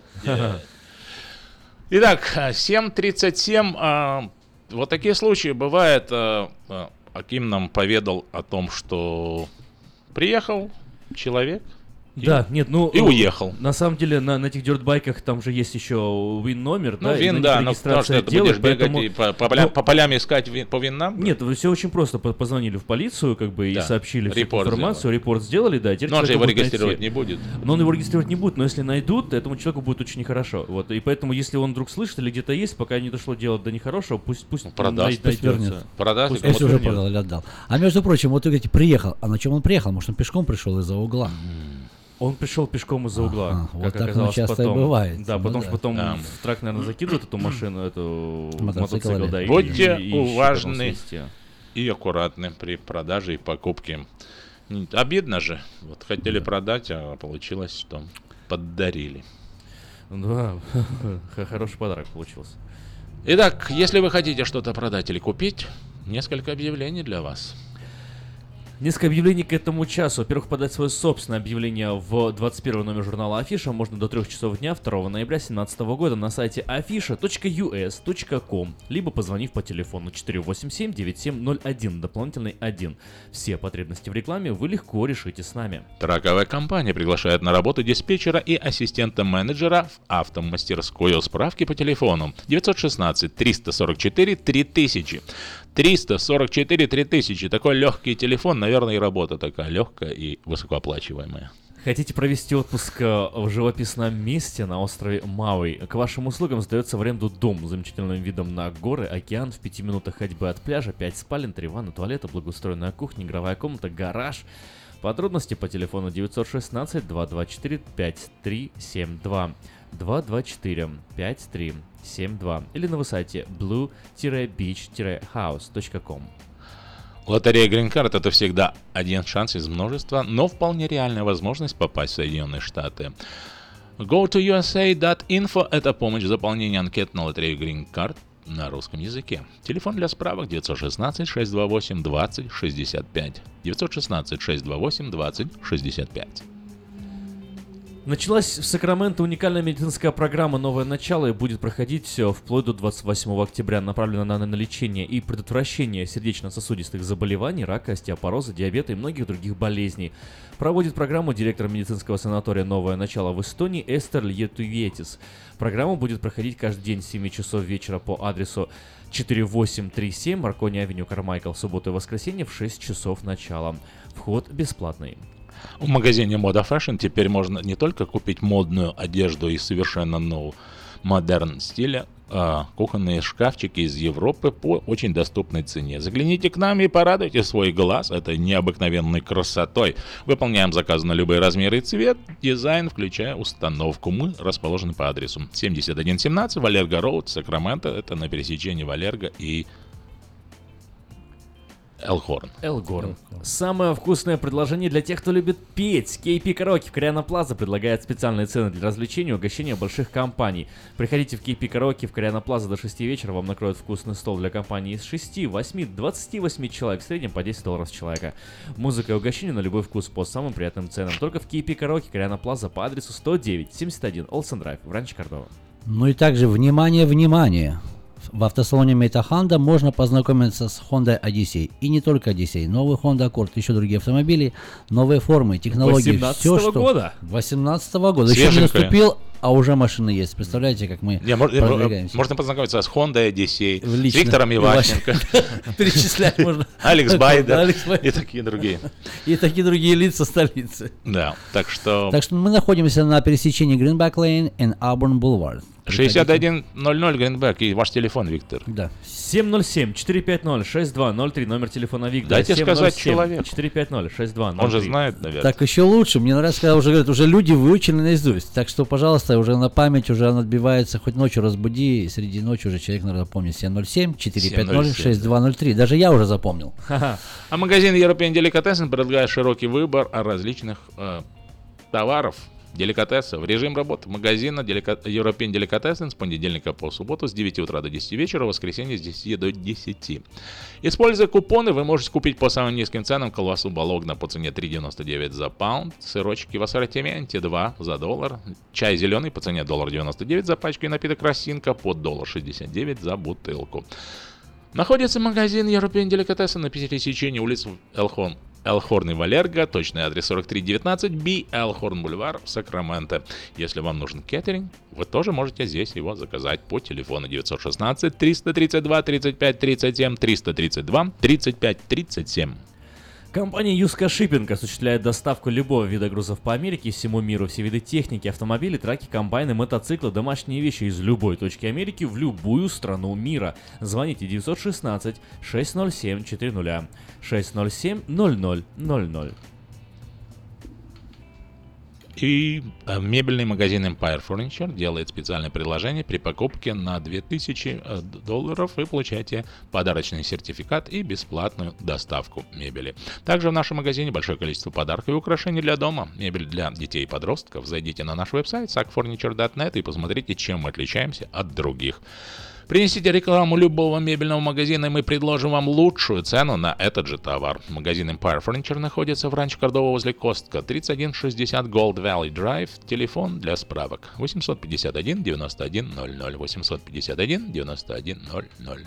Speaker 2: Итак, а, 7.37. а, Вот такие случаи бывают. Аким нам поведал о том, что приехал человек. И-
Speaker 1: Да, нет, ну...
Speaker 2: И уехал.
Speaker 1: На самом деле, на, на этих дёртбайках там же есть еще вин-номер,
Speaker 2: Ну,
Speaker 1: да?
Speaker 2: вин, да, но потому
Speaker 1: регистрация
Speaker 2: что ты будешь бегать
Speaker 1: поэтому-
Speaker 2: и по, по, полям,
Speaker 1: Ну,
Speaker 2: по полям искать вин- по винам.
Speaker 1: Нет, все очень просто. По- Позвонили в полицию, как бы,
Speaker 2: Да,
Speaker 1: и сообщили всю
Speaker 2: репорт
Speaker 1: информацию, репорт сделали, да, теперь
Speaker 2: Но он же его регистрировать
Speaker 1: найти.
Speaker 2: не будет.
Speaker 1: Но он его регистрировать не будет, но если найдут, то этому человеку будет очень нехорошо. Вот, и поэтому, если он вдруг слышит или где-то есть, пока не дошло дело до нехорошего, пусть, пусть
Speaker 2: продаст.
Speaker 1: най-
Speaker 6: Пусть вернет.
Speaker 2: Продаст,
Speaker 1: Пусть
Speaker 6: Если уже продал или отдал. А между прочим, вот вы говорите, приехал. А на чем он приехал? Может, он пешком пришел из-за угла?
Speaker 1: Он пришел пешком из-за угла,
Speaker 6: Ага,
Speaker 1: как
Speaker 6: вот так, ну,
Speaker 1: оказалось
Speaker 6: часто и
Speaker 1: потом.
Speaker 6: бывает.
Speaker 1: Да,
Speaker 6: Ну
Speaker 1: потом,
Speaker 6: да.
Speaker 1: потом
Speaker 2: Да.
Speaker 1: в трак, наверное, закидывают эту машину, эту
Speaker 6: Мотоцикл
Speaker 1: мотоцикл, да, и-
Speaker 2: Будьте
Speaker 1: и- и
Speaker 2: уважны и аккуратны при продаже и покупке. Обидно же. Вот хотели продать, а получилось, что поддарили.
Speaker 1: Да, х- хороший подарок получился.
Speaker 2: Итак, если вы хотите что-то продать или купить, несколько объявлений для вас.
Speaker 1: Несколько объявлений к этому часу. Во-первых, подать свое собственное объявление в 21 номер журнала Афиша можно до 3 часов дня 2 ноября 2017 года на сайте afisha.us.com, либо позвонив по телефону 487-9701, дополнительный 1. Все потребности в рекламе вы легко решите с нами.
Speaker 2: Траковая компания приглашает на работу диспетчера и ассистента менеджера в автомастерскую. Справки по телефону 916 344 3000. 344 3000. Такой легкий телефон, наверное, и работа такая легкая и высокооплачиваемая.
Speaker 1: Хотите провести отпуск э, в живописном месте на острове Мауи? К вашим услугам сдается в аренду дом с замечательным видом на горы, океан в пяти минутах ходьбы от пляжа, 5 спален, 3 ванны, туалета, благоустроенная кухня, игровая комната, гараж. Подробности по телефону 916 224 5372 224 5372 или на сайте blue-beach-house.com.
Speaker 2: Лотерея Green Card это всегда один шанс из множества, но вполне реальная возможность попасть в Соединенные Штаты. Go to USA.info – это помощь в заполнении анкет на лотерею Green Card на русском языке. Телефон для справок 916 628
Speaker 1: Началась в Сакраменто уникальная медицинская программа «Новое начало» и будет проходить все вплоть до 28 октября. Направлена она на лечение и предотвращение сердечно-сосудистых заболеваний, рака, остеопороза, диабета и многих других болезней. Проводит программу директор медицинского санатория «Новое начало» в Эстонии Эстер Льетуветис. Программа будет проходить каждый день с 7 часов вечера по адресу 4837 Маркони Авеню Кармайкл в субботу и воскресенье в 6 часов начала. Вход бесплатный.
Speaker 2: В магазине Moda Fashion теперь можно не только купить модную одежду из совершенно нового модерн стиля, а кухонные шкафчики из Европы по очень доступной цене. Загляните к нам и порадуйте свой глаз этой необыкновенной красотой. Выполняем заказы на любые размеры и цвет, дизайн, включая установку. Мы расположены по адресу 7117 Валерго Роуд, Сакраменто. Это на пересечении Валерго и.
Speaker 1: Элгорн. Самое вкусное предложение для тех, кто любит петь. KP Караоке в Кориана Плаза предлагает специальные цены для развлечений и угощения больших компаний. Приходите в KP Караоке в Кориана Плаза до 6 вечера, вам накроют вкусный стол для компании из 6, 8, 28 человек, в среднем по 10 долларов с человека. Музыка и угощение на любой вкус по самым приятным ценам. Только в KP Караоке Кориана Плаза по адресу 109 71 Олсен Драйв в Ранчо Кордова.
Speaker 6: Ну и также, внимание, внимание! В автосалоне Мейта Honda можно познакомиться с Honda Odyssey. И не только Odyssey. Новый Honda Accord, еще другие автомобили, новые формы, технологии.
Speaker 1: 18-го
Speaker 6: все, что...
Speaker 1: года.
Speaker 6: 18 года. Еще не наступил а уже машины есть. Представляете, как мы
Speaker 2: э,
Speaker 6: продвигаемся.
Speaker 2: можно познакомиться с Honda Odyssey, с
Speaker 6: Лично.
Speaker 2: Виктором Иващенко,
Speaker 6: Перечислять можно.
Speaker 2: Алекс Байда. и такие другие.
Speaker 6: И такие другие лица столицы.
Speaker 2: Да, так что
Speaker 6: Так что мы находимся на пересечении Greenback Lane и Auburn Boulevard.
Speaker 2: 6100 Гринбек и ваш телефон, Виктор.
Speaker 6: Да.
Speaker 1: 707-450-6203, номер телефона Виктора.
Speaker 2: Дайте сказать человеку.
Speaker 1: 450-6203.
Speaker 2: Он же знает, наверное.
Speaker 6: Так еще лучше. Мне нравится, когда уже говорят, уже люди выучили наизусть. Так что, пожалуйста, уже на память уже она отбивается. Хоть ночью разбуди, и среди ночи уже человек, наверное, помнит 707-450-6203. Даже я уже запомнил.
Speaker 2: А магазин European Delicatessen предлагает широкий выбор различных э, товаров, деликатесов. Режим работы магазина Делика- European Delicatessen с понедельника по субботу с 9 утра до 10 вечера, в воскресенье с 10 до 10. Используя купоны, вы можете купить по самым низким ценам колбасу Балогна по цене 3,99 за паунд, сырочки в ассортименте 2 за доллар, чай зеленый по цене доллар 99 за пачку и напиток Росинка по доллар 69 за бутылку. Находится магазин European Delicatessen на пересечении улиц Элхон. Элхорн и Валерго, точный адрес 4319 B, Элхорн Бульвар, Сакраменто. Если вам нужен кеттеринг, вы тоже можете здесь его заказать по телефону 916 332 35 37 332 35 37.
Speaker 1: Компания Юска Шиппинг осуществляет доставку любого вида грузов по Америке и всему миру. Все виды техники, автомобили, траки, комбайны, мотоциклы, домашние вещи из любой точки Америки в любую страну мира. Звоните 916 607 400 607 0000.
Speaker 2: И э, мебельный магазин Empire Furniture делает специальное предложение при покупке на 2000 э, долларов вы получаете подарочный сертификат и бесплатную доставку мебели. Также в нашем магазине большое количество подарков и украшений для дома. Мебель для детей и подростков. Зайдите на наш веб-сайт sackfurniture.net и посмотрите, чем мы отличаемся от других. Принесите рекламу любого мебельного магазина, и мы предложим вам лучшую цену на этот же товар. Магазин Empire Furniture находится в Ранч Кордова возле Костка, 3160 Gold Valley Drive. Телефон для справок 851 91 00 851 91 00.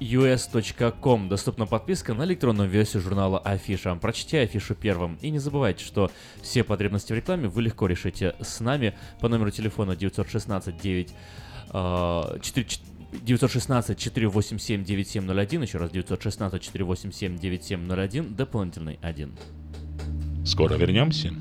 Speaker 1: Afisha.us.com доступна подписка на электронную версию журнала Афиша. Прочтите афишу первым. И не забывайте, что все потребности в рекламе вы легко решите с нами по номеру телефона 916 9 э, 4 916 487 9701, еще раз 916 487 9701, дополнительный 1.
Speaker 2: Скоро вернемся.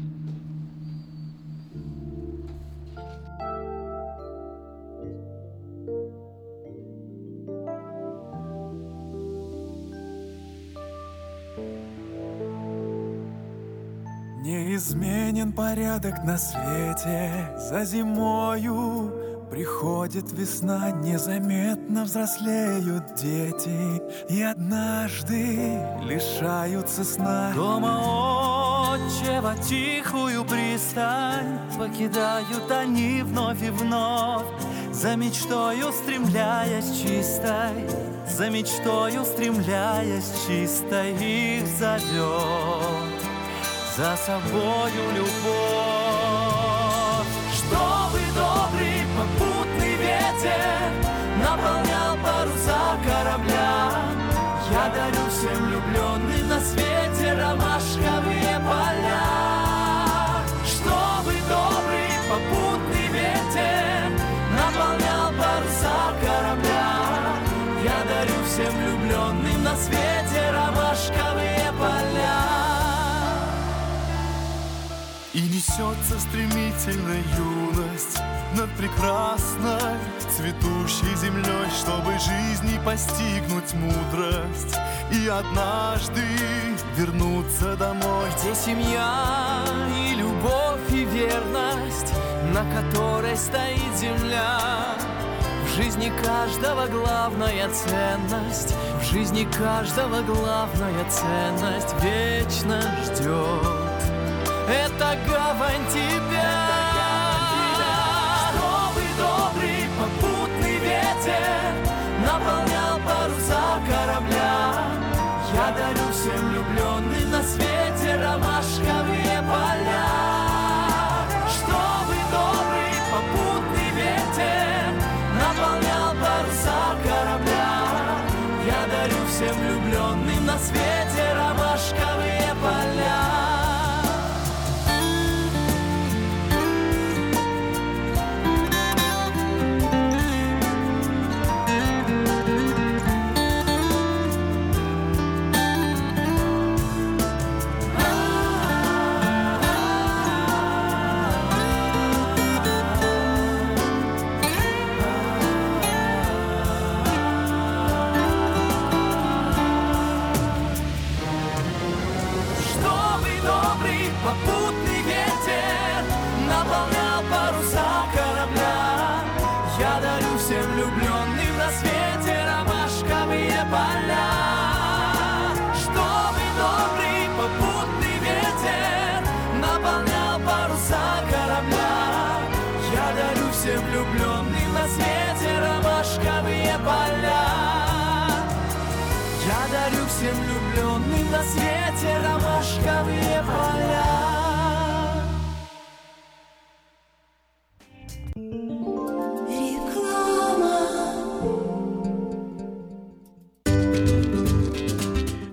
Speaker 10: Неизменен порядок на свете. За зимою приходит весна Незаметно взрослеют дети. И однажды лишаются сна. Дома отчева тихую пристань. Покидают они вновь и вновь. За мечтою устремляясь чистой. За мечтою устремляясь чистой Их зовет за собою любовь. Чтобы добрый попутный ветер наполнял паруса корабля, я дарю всем влюбленным на свете ромашковые несется стремительно юность Над прекрасной цветущей землей Чтобы жизни постигнуть мудрость И однажды вернуться домой. Где семья и любовь и верность На которой стоит земля? В жизни каждого главная ценность В жизни каждого главная ценность Вечно ждет это гавань тебя. Чтобы добрый попутный ветер наполнял паруса корабля, я дарю всем влюбленным на свете ромашковые поля. Чтобы добрый попутный ветер наполнял паруса корабля, я дарю всем влюбленным на свете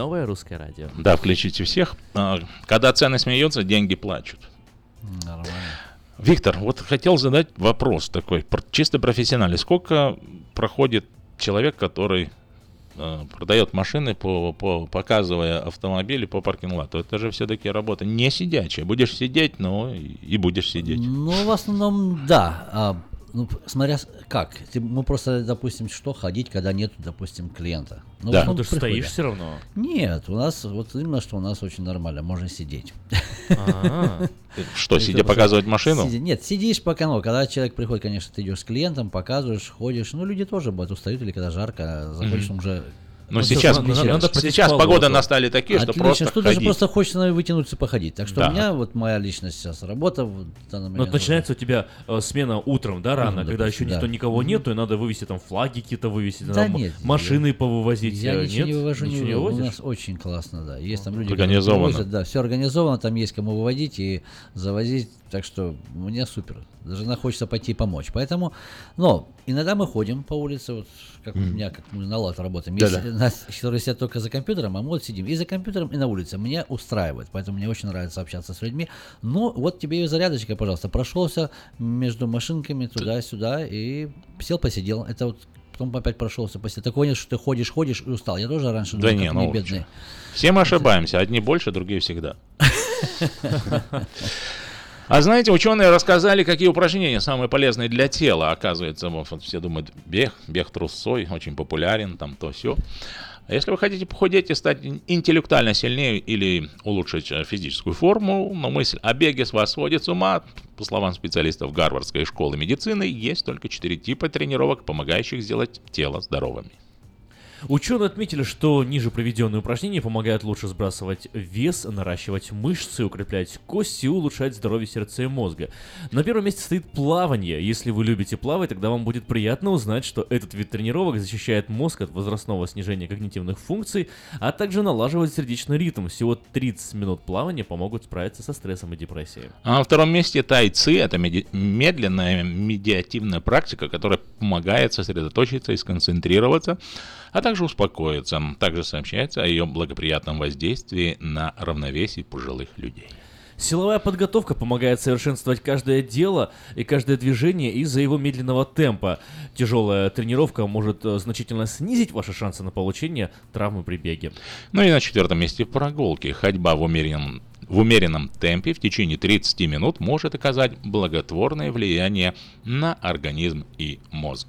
Speaker 1: Новое русское радио.
Speaker 2: Да, включите всех. А, Когда цены смеются, деньги плачут.
Speaker 6: Нормально.
Speaker 2: Виктор, вот хотел задать вопрос такой, чисто профессиональный. Сколько проходит человек, который э, продает машины, по, по- показывая автомобили по паркинг-лату? Это же все-таки работа не сидячая. Будешь сидеть, но и, и будешь сидеть.
Speaker 6: Ну, в основном, да. А, Ну, смотря как. Ты- Мы просто, допустим, что ходить, когда нет, допустим, клиента.
Speaker 1: Да.
Speaker 6: в
Speaker 1: Ну, ты ж
Speaker 6: приходит.
Speaker 1: стоишь всё равно.
Speaker 6: Нет, у нас вот именно, что у нас очень нормально, можно сидеть.
Speaker 1: А.
Speaker 2: Что, сидя показывать машину?
Speaker 6: Нет, сидишь пока, ну, когда человек приходит, конечно, ты идешь с клиентом, показываешь, ходишь. Ну, люди тоже бывают устают, или когда жарко, заходишь,
Speaker 2: Мгм.
Speaker 6: Уже...
Speaker 2: Ну,
Speaker 6: он
Speaker 2: сейчас-
Speaker 6: всё,
Speaker 2: сейчас-
Speaker 6: надо
Speaker 2: сейчас погода настали такие, что
Speaker 6: Отлично,
Speaker 2: просто
Speaker 6: что даже
Speaker 2: ходить.
Speaker 6: просто хочется наверное, вытянуться походить. Так что
Speaker 1: Да.
Speaker 6: у меня вот моя личность сейчас работа в данный
Speaker 1: Ну,
Speaker 6: момент.
Speaker 1: вот начинается у тебя э, смена утром, да, рано,
Speaker 6: Мгм,
Speaker 1: когда
Speaker 6: допустим,
Speaker 1: еще никто
Speaker 6: да.
Speaker 1: никого
Speaker 6: Мгм.
Speaker 1: нету, и надо вывести там флаги какие-то вывести,
Speaker 6: Да
Speaker 1: там,
Speaker 6: нет,
Speaker 1: машины
Speaker 6: я-
Speaker 1: повывозить.
Speaker 6: Я
Speaker 1: э,
Speaker 6: ничего
Speaker 1: нет?
Speaker 6: не вывожу,
Speaker 1: Ничего
Speaker 6: не вывожу. У
Speaker 1: вывозишь?
Speaker 6: нас очень классно, да. Есть там люди,
Speaker 2: Организовано.
Speaker 6: привозят, да, все организовано, там есть кому выводить и завозить. Так что мне супер. Даже хочется пойти помочь. Поэтому, но иногда мы ходим по улице, вот как у
Speaker 2: Мгм.
Speaker 6: меня, как мы на лад работаем.
Speaker 2: Да-да.
Speaker 6: Есть нас, которые сидят только за компьютером, а мы вот сидим и за компьютером, и на улице. Меня устраивает, поэтому мне очень нравится общаться с людьми. Ну, вот тебе и зарядочка, пожалуйста. Прошелся между машинками туда-сюда и сел, посидел. Это вот потом опять прошелся, посидел. Такое нет, что ты ходишь, ходишь и устал. Я тоже раньше
Speaker 2: Да
Speaker 6: думал,
Speaker 2: не,
Speaker 6: как
Speaker 2: ну,
Speaker 6: мне бедный.
Speaker 2: Все мы ошибаемся, одни больше, другие всегда. А знаете, ученые рассказали, какие упражнения самые полезные для тела. Оказывается, вот, все думают, бег, бег трусой, очень популярен, там то все. А если вы хотите похудеть и стать ин- интеллектуально сильнее или улучшить э, физическую форму, но мысль о беге с вас сводит с ума, по словам специалистов Гарвардской школы медицины, есть только четыре типа тренировок, помогающих сделать тело здоровым.
Speaker 1: Ученые отметили, что ниже проведенные упражнения помогают лучше сбрасывать вес, наращивать мышцы, укреплять кости и улучшать здоровье сердца и мозга. На первом месте стоит плавание. Если вы любите плавать, тогда вам будет приятно узнать, что этот вид тренировок защищает мозг от возрастного снижения когнитивных функций, а также налаживает сердечный ритм. Всего 30 минут плавания помогут справиться со стрессом и депрессией.
Speaker 2: А на втором месте тайци – это меди- медленная медиативная практика, которая помогает сосредоточиться и сконцентрироваться, а также успокоиться. Также сообщается о ее благоприятном воздействии на равновесие пожилых людей.
Speaker 1: Силовая подготовка помогает совершенствовать каждое дело и каждое движение из-за его медленного темпа. Тяжелая тренировка может э, значительно снизить ваши шансы на получение травмы при беге.
Speaker 2: Ну и на четвертом месте прогулки. Ходьба в умеренном, в умеренном темпе в течение 30 минут может оказать благотворное влияние на организм и мозг.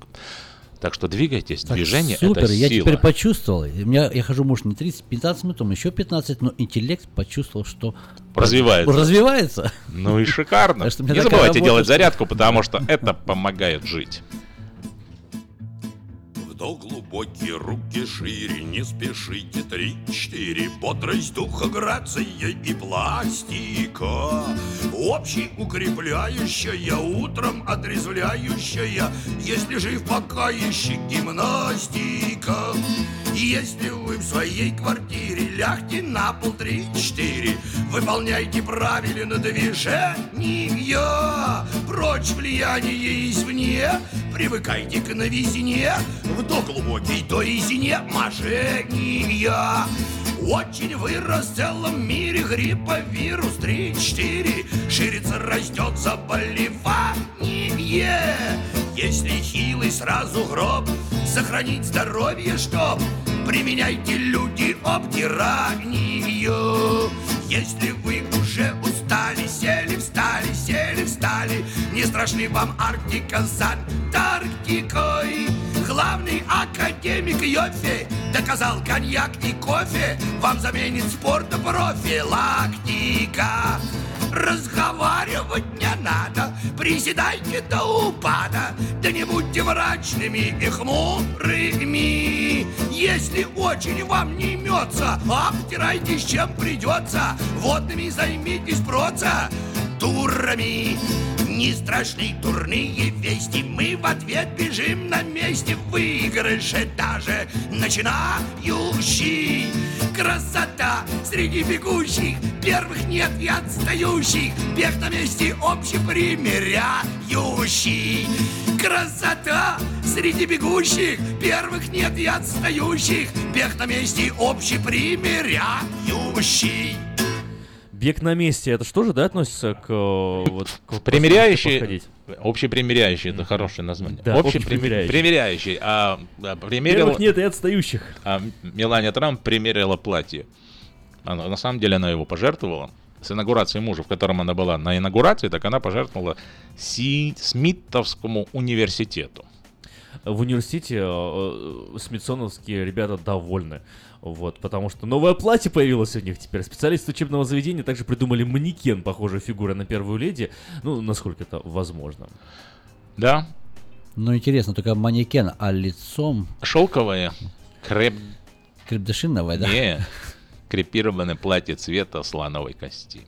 Speaker 2: Так что двигайтесь,
Speaker 6: Так,
Speaker 2: движение
Speaker 6: Супер,
Speaker 2: это
Speaker 6: я
Speaker 2: сила.
Speaker 6: теперь почувствовал. У меня, я хожу, может, не 30, 15 минут, там еще 15, но интеллект почувствовал, что
Speaker 2: Развивается.
Speaker 6: Развивается.
Speaker 2: Ну и шикарно. Не забывайте
Speaker 6: работа,
Speaker 2: делать
Speaker 6: что-
Speaker 2: зарядку, потому что это помогает жить.
Speaker 11: Вдох глубокие, руки шире, не спешите, три-четыре Бодрость духа, грация и пластика. Общий укрепляющая, утром отрезвляющая. Если жив пока еще гимнастика. Если вы в своей квартире лягте на пол. Три-четыре Выполняйте правильно движения Прочь влияние извне Привыкайте к новизне Вдох глубокий до изине Мошенния очень вырос в целом мире грипповирус 3-4 Ширится, растет заболевание. Если хилый, сразу гроб Сохранить здоровье, чтоб Применяйте люди обтиранию Если вы уже устали, сели, встали, сели, встали Не страшны вам Арктика с Антарктикой Главный академик Йофи доказал коньяк и кофе Вам заменит спорт профилактика. Разговаривать не надо, приседайте до упада. Да не будьте мрачными и хмурыми. Если очень вам не имется, обтирайтесь чем придется. Водными займитесь процедурами не страшны дурные вести. Мы в ответ бежим на месте. В выигрыше даже начинающий. Красота среди бегущих Первых нет и отстающих. Бег на месте общепримиряющий. Красота среди бегущих Первых нет и отстающих. Бег на месте общепримиряющий
Speaker 1: Бег на месте, это что же, да, относится к... э, Вот, к
Speaker 2: Примеряющий, общепримеряющий, это хорошее название.
Speaker 1: Да,
Speaker 2: общепримеряющий. Примеряющий. А, да, примерила,
Speaker 1: Первых нет и отстающих.
Speaker 2: а Мелания Трамп примерила платье. Она, на самом деле она его пожертвовала. с инаугурацией мужа, в котором она была на инаугурации, так она пожертвовала Си- Смитовскому университету.
Speaker 1: В университете э, э, смитсоновские ребята довольны. Вот, потому что новое платье появилось у них теперь. Специалисты учебного заведения также придумали манекен, похожей фигуры на первую леди. Ну, насколько это возможно.
Speaker 2: Да.
Speaker 6: Ну, интересно, только манекен, а лицом...
Speaker 2: Шелковое, креп...
Speaker 6: Крепдышиновое, да?
Speaker 2: Не, крепированное платье цвета слоновой кости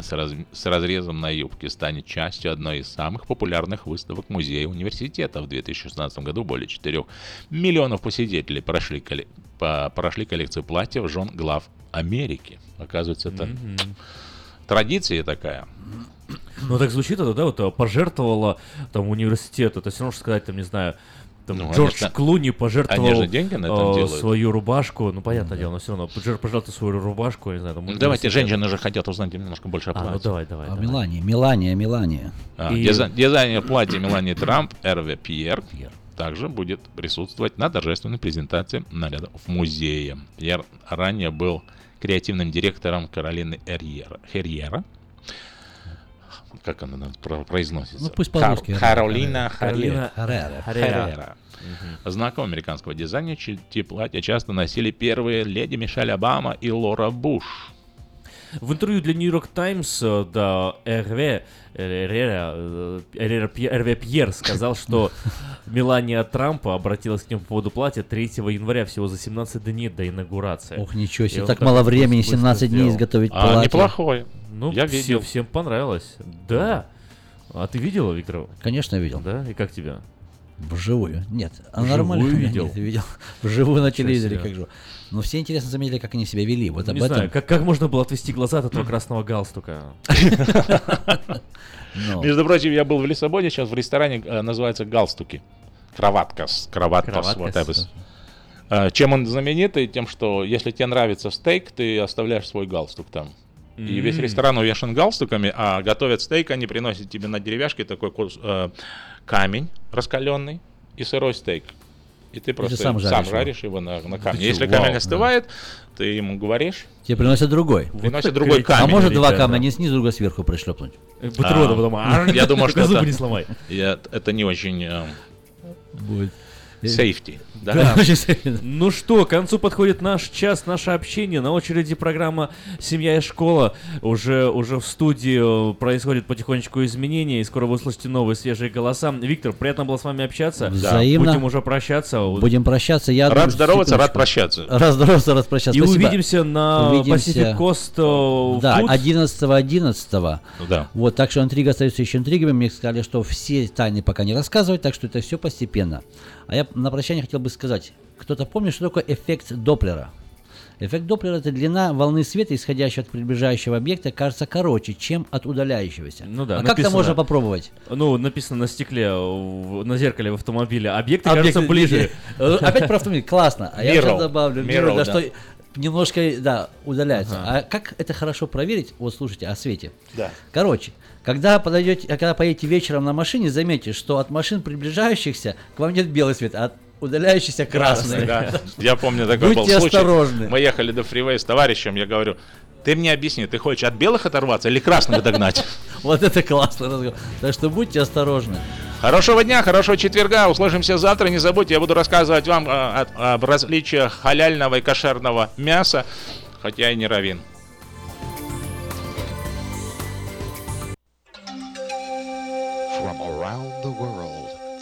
Speaker 2: с, раз- с разрезом на юбке станет частью одной из самых популярных выставок музея университета. В 2016 году более 4 миллионов посетителей прошли, колле- по- прошли коллекцию платьев жен глав Америки. Оказывается, это
Speaker 1: Мгм.
Speaker 2: традиция такая.
Speaker 1: Ну, так звучит это, да, вот э, пожертвовала там университет. Это все равно, что сказать, там, не знаю, там,
Speaker 2: Ну,
Speaker 1: Джордж
Speaker 2: же-
Speaker 1: Клуни пожертвовал
Speaker 2: они же деньги на этом
Speaker 1: э,
Speaker 2: делают.
Speaker 1: свою рубашку. Ну, понятное дело, но все равно пожер- пожертвовал свою рубашку, я не знаю, там,
Speaker 2: Ну, давайте, женщины же хотят узнать немножко больше о
Speaker 1: А, ну
Speaker 2: платье.
Speaker 1: давай, давай.
Speaker 6: А
Speaker 1: давай.
Speaker 6: Мелания, Мелания, Мелания.
Speaker 2: А,
Speaker 1: И-
Speaker 2: дизай- Дизайнер платья Мелании Трамп Эрве Пьер также будет присутствовать на торжественной презентации нарядов в музее. Пьер ранее был креативным директором Каролины Эрьера, Херьера. Как она на- про- произносится?
Speaker 6: Ну, пусть
Speaker 2: Кар-
Speaker 6: по-русски.
Speaker 2: Каролина
Speaker 1: Каролина
Speaker 2: Харьера.
Speaker 6: Харьера.
Speaker 2: Харьера. Знаком американского дизайнера чьи платья часто носили первые леди Мишель Обама и Лора Буш.
Speaker 1: В интервью для New York Times, э, да, Эрве, э, Эрера, э, Эрера Пьер сказал, что Мелания Трампа обратилась к нему по поводу платья 3 января, всего за 17 дней до инаугурации.
Speaker 6: Ох, ничего себе, так мало времени,
Speaker 1: быстро
Speaker 6: 17 дней изготовить
Speaker 2: А,
Speaker 6: платье.
Speaker 2: неплохое.
Speaker 1: Ну,
Speaker 2: Я
Speaker 1: все-
Speaker 2: видел.
Speaker 1: всем понравилось. Да. А ты видел, Виктор?
Speaker 6: Конечно, видел.
Speaker 1: Да? И как тебе?
Speaker 6: Вживую. Нет, а
Speaker 1: Вживую
Speaker 6: нормально.
Speaker 1: видел?
Speaker 6: Нет, видел. Вживую на телевизоре, как же. Но все интересно заметили, как они себя вели. Вот
Speaker 1: Ну,
Speaker 6: об
Speaker 1: не
Speaker 6: этом.
Speaker 1: знаю, как, как можно было отвести глаза от этого красного галстука?
Speaker 2: Между прочим, я был в Лиссабоне, сейчас в ресторане э, называется «Галстуки». Кроваткас. Кроваткас.
Speaker 1: Кроваткас.
Speaker 2: whatever. Э, Чем он знаменитый? Тем, что если тебе нравится стейк, ты оставляешь свой галстук там. И весь ресторан увешан галстуками, а готовят стейк, они приносят тебе на деревяшке такой кус- э, камень раскаленный и сырой стейк. И ты просто
Speaker 6: сам
Speaker 2: сам
Speaker 6: жаришь
Speaker 2: жаришь,
Speaker 6: его.
Speaker 2: его на, на
Speaker 6: Да
Speaker 2: камне.
Speaker 6: ты
Speaker 2: Если
Speaker 6: чё,
Speaker 2: камень
Speaker 6: вау,
Speaker 2: остывает, ты ему говоришь,
Speaker 6: Тебе приносят другой.
Speaker 2: приносит другой
Speaker 6: А
Speaker 2: камень.
Speaker 6: может два камня не снизу, другой сверху пришлепнуть?
Speaker 1: Э, Бутерброды
Speaker 2: А,
Speaker 1: потом. а,
Speaker 2: Я думаю, что
Speaker 1: зубы не сломай.
Speaker 2: это не очень э,
Speaker 6: Будет.
Speaker 2: Сейфти, да?
Speaker 1: Да. Ну что, к концу подходит наш час, наше общение. На очереди программа «Семья и школа». Уже, уже в студии э, происходит потихонечку изменения, и скоро вы услышите новые свежие голоса. Виктор, приятно было с вами общаться.
Speaker 6: Взаимно.
Speaker 1: Будем уже прощаться.
Speaker 6: Будем прощаться. Я
Speaker 2: Рад
Speaker 6: думаю,
Speaker 2: здороваться, рад
Speaker 6: секундочку.
Speaker 2: прощаться.
Speaker 6: Рад здороваться, рад прощаться.
Speaker 1: И
Speaker 6: Спасибо.
Speaker 1: увидимся на
Speaker 6: Увидимся.
Speaker 1: Pacific Coast э,
Speaker 6: Да,
Speaker 1: Food.
Speaker 6: 11-11.
Speaker 2: Да.
Speaker 6: Вот, так что интрига остается еще интригами. Мне сказали, что все тайны пока не рассказывать, так что это все постепенно. А я на прощание хотел бы сказать, кто-то помнит, что такое эффект Доплера? Эффект Доплера – это длина волны света, исходящей от приближающего объекта, кажется короче, чем от удаляющегося.
Speaker 1: Ну да,
Speaker 6: а как это
Speaker 1: написано-
Speaker 6: можно попробовать?
Speaker 1: Ну, написано на стекле, в- на зеркале в автомобиле. Объекты
Speaker 6: Объект-
Speaker 1: кажутся ближе.
Speaker 6: Э, Опять про автомобиль. Классно. А я сейчас добавлю,
Speaker 2: Mirror, да.
Speaker 6: что немножко, да, удаляется. А как это хорошо проверить? Вот слушайте, о свете.
Speaker 2: Да.
Speaker 6: Короче, когда подойдете, когда поедете вечером на машине, заметьте, что от машин приближающихся к вам нет белый свет, а от удаляющихся красный.
Speaker 2: Да. Я помню такой был
Speaker 6: Будьте
Speaker 2: случай.
Speaker 6: осторожны.
Speaker 2: Мы ехали до фривея с товарищем, я говорю, ты мне объясни, ты хочешь от белых оторваться или красных догнать?
Speaker 6: Вот это классно. разговор. Так что будьте осторожны.
Speaker 2: Хорошего дня, хорошего четверга. Услышимся завтра. Не забудьте, я буду рассказывать вам а, об различиях халяльного и кошерного мяса, хотя и не равин.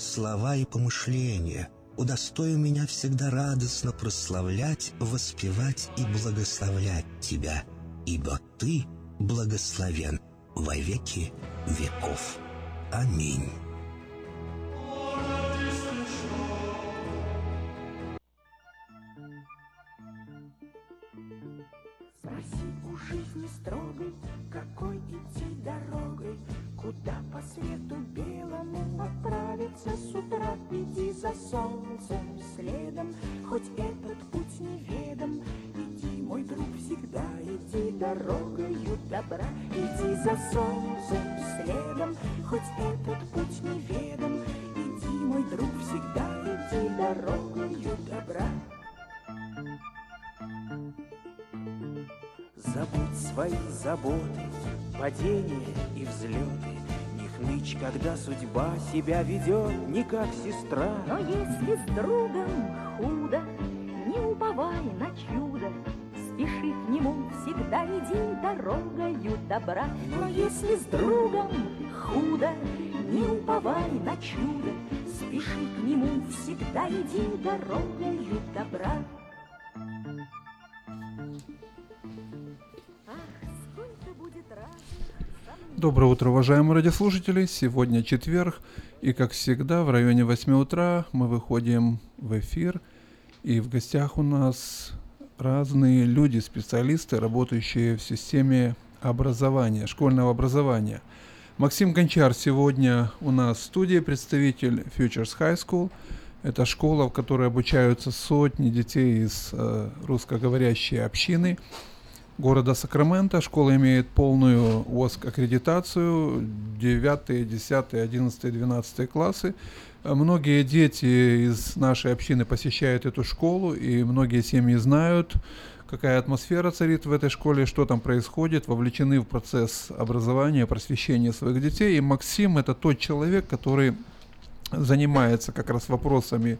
Speaker 12: слова и помышления. Удостой меня всегда радостно прославлять, воспевать и благословлять Тебя, ибо Ты благословен во веки веков. Аминь.
Speaker 13: Спроси у жизни строгой, какой идти дорогой, Куда по свету белому отправиться с утра. Иди за солнцем следом, хоть этот путь неведом. Иди, мой друг, всегда иди дорогою добра. Иди за солнцем следом, хоть этот путь неведом. Иди, мой друг, всегда иди дорогою добра.
Speaker 14: Забудь свои заботы, падения и взлеты. Не хнычь, когда судьба себя ведет не как сестра.
Speaker 13: Но если с другом худо, не уповай на чудо, Спеши к нему, всегда иди дорогою добра. Но если с другом худо, не уповай на чудо, Спеши к нему, всегда иди дорогою добра.
Speaker 15: Доброе утро, уважаемые радиослушатели. Сегодня четверг, и как всегда в районе 8 утра мы выходим в эфир, и в гостях у нас разные люди, специалисты, работающие в системе образования, школьного образования. Максим Гончар сегодня у нас в студии, представитель Futures High School. Это школа, в которой обучаются сотни детей из э, русскоговорящей общины города Сакраменто. Школа имеет полную ОСК аккредитацию 9, 10, 11, 12 классы. Многие дети из нашей общины посещают эту школу, и многие семьи знают, какая атмосфера царит в этой школе, что там происходит, вовлечены в процесс образования, просвещения своих детей. И Максим это тот человек, который занимается как раз вопросами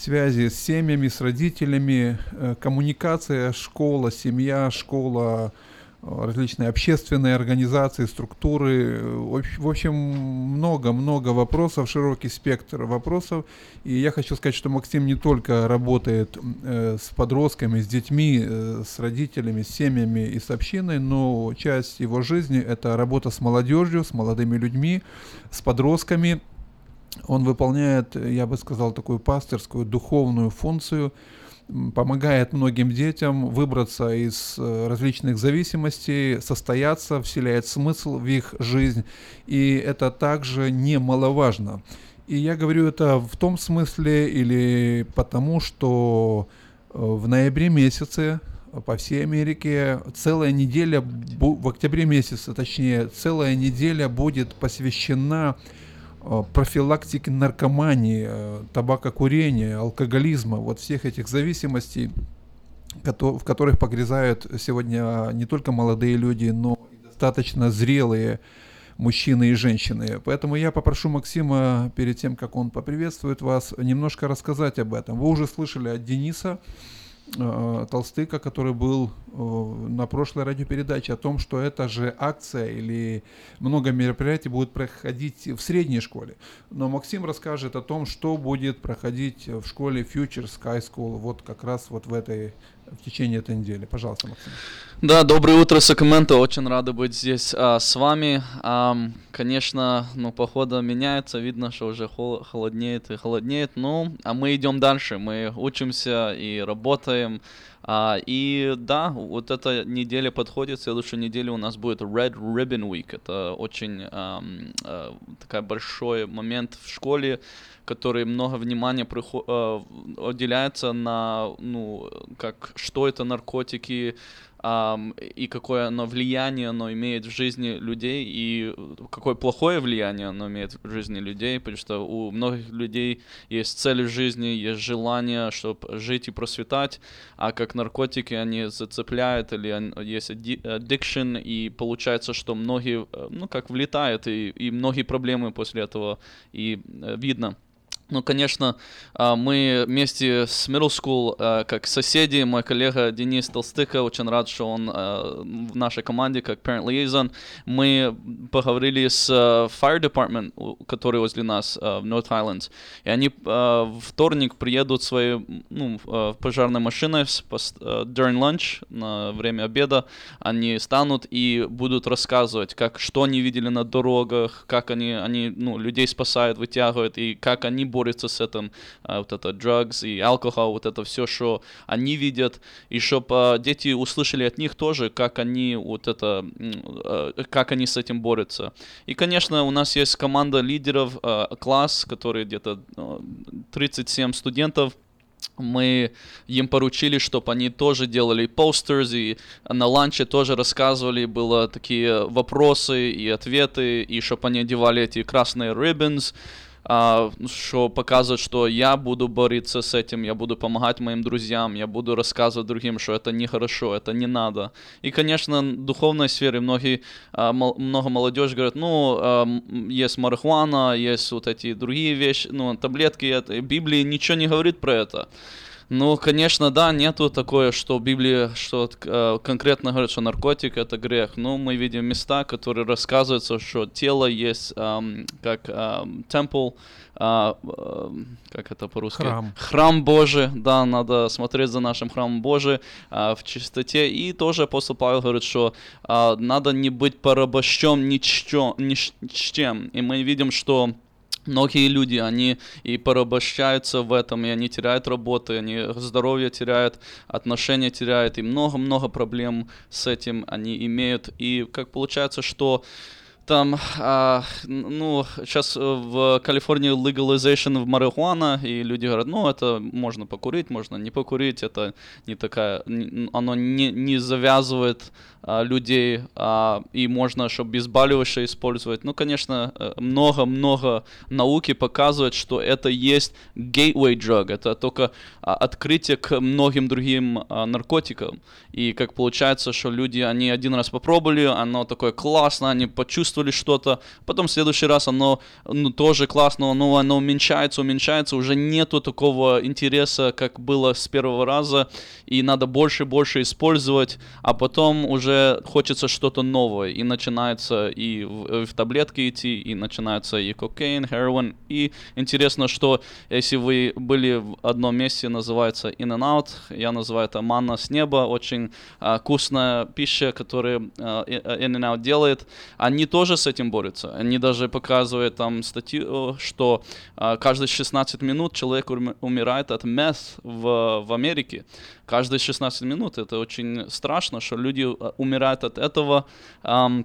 Speaker 15: связи с семьями, с родителями, э, коммуникация, школа, семья, школа, э, различные общественные организации, структуры. В общем, много-много вопросов, широкий спектр вопросов. И я хочу сказать, что Максим не только работает э, с подростками, с детьми, с родителями, с семьями и с общиной, но часть его жизни – это работа с молодежью, с молодыми людьми, с подростками – он выполняет, я бы сказал, такую пастырскую, духовную функцию, помогает многим детям выбраться из э, различных зависимостей, состояться, вселяет смысл в их жизнь, и это также немаловажно. И я говорю это в том смысле или потому, что э, в ноябре месяце по всей Америке целая неделя, в октябре месяце точнее, целая неделя будет посвящена профилактики наркомании, э, табакокурения, алкоголизма, вот всех этих зависимостей, в которых погрязают сегодня не только молодые люди, но достаточно зрелые мужчины и женщины. Поэтому я попрошу Максима, перед тем, как он поприветствует вас, немножко рассказать об этом. Вы уже слышали от Дениса, э, Толстыка, который был э, на прошлой радиопередаче, о том, что это же акция или много мероприятий будет проходить в средней школе. Но Максим расскажет о том, что будет проходить в школе Future Sky School вот как раз вот в этой в течение этой недели. Пожалуйста, Максим.
Speaker 16: Да, доброе утро, Сакраменто. Очень рады быть здесь а, с вами. А, конечно, ну, погода меняется, видно, что уже хол- холоднеет и холоднеет. Ну, а мы идем дальше. Мы учимся и работаем. А, и да, вот эта неделя подходит. Следующую неделю у нас будет Red Ribbon Week. Это очень а, а, такой большой момент в школе который много внимания приход, э, уделяется на, ну, как, что это наркотики, Um, и какое оно влияние оно имеет в жизни людей, и какое плохое влияние оно имеет в жизни людей, потому что у многих людей есть цель в жизни, есть желание, чтобы жить и просветать, а как наркотики они зацепляют, или есть addiction, и получается, что многие, э, ну, как влетают, и, и многие проблемы после этого и э, видно. Ну, конечно, а, мы вместе с Middle School, а, как соседи, мой коллега Денис Толстыка, очень рад, что он а, в нашей команде, как Parent Liaison, мы поговорили с Fire Department, который возле нас в North Highlands, и они в вторник приедут своей ну, пожарной машиной during lunch, на время обеда, они станут и будут рассказывать, как, что они видели на дорогах, как они, они ну, людей спасают, вытягивают, и как они борются борются с этим, а, вот это drugs и алкоголь, вот это все, что они видят, и чтобы дети услышали от них тоже, как они вот это, а, как они с этим борются. И, конечно, у нас есть команда лидеров, класс, который где-то 37 студентов, мы им поручили, чтобы они тоже делали постеры, и на ланче тоже рассказывали, было такие вопросы и ответы, и чтобы они одевали эти красные ribbons, что показывает, что я буду бороться с этим, я буду помогать моим друзьям, я буду рассказывать другим, что это нехорошо, это не надо. И, конечно, в духовной сфере многие, а, много молодежи говорят, ну, а, есть марихуана, есть вот эти другие вещи, ну, таблетки, это, Библия ничего не говорит про это. Ну, конечно, да, нету такое, что в Библии что э, конкретно говорит, что наркотик это грех. Но мы видим места, которые рассказываются, что тело есть э, как э, темпл, э, э, как это по-русски?
Speaker 15: Храм.
Speaker 16: Храм Божий, да, надо смотреть за нашим храмом Божий э, в чистоте. И тоже апостол Павел говорит, что э, надо не быть порабощен ни, ни с чем. И мы видим, что Многие люди, они и порабощаются в этом, и они теряют работы, они здоровье теряют, отношения теряют, и много-много проблем с этим они имеют. И как получается, что там, а, ну, сейчас в Калифорнии legalization в марихуана, и люди говорят, ну, это можно покурить, можно не покурить, это не такая, оно не, не завязывает а, людей, а, и можно, чтобы обезболивающее использовать. Ну, конечно, э, много-много науки показывает, что это есть gateway drug, это только а, открытие к многим другим а, наркотикам. И как получается, что люди, они один раз попробовали, оно такое классно, они почувствовали что-то, потом в следующий раз оно ну, тоже классно, но оно уменьшается, уменьшается, уже нету такого интереса, как было с первого раза, и надо больше и больше использовать, а потом уже хочется что-то новое, и начинается и в, в таблетки идти, и начинается и кокаин, heroin, и интересно, что если вы были в одном месте, называется In and Out, я называю это манна с неба, очень а, вкусная пища, которую а, In and Out делает, они тоже с этим борются, они даже показывают там статью, что а, каждые 16 минут человек умирает от мeth в, в Америке, каждые 16 минут. Это очень страшно, что люди э, умирают от этого. Um,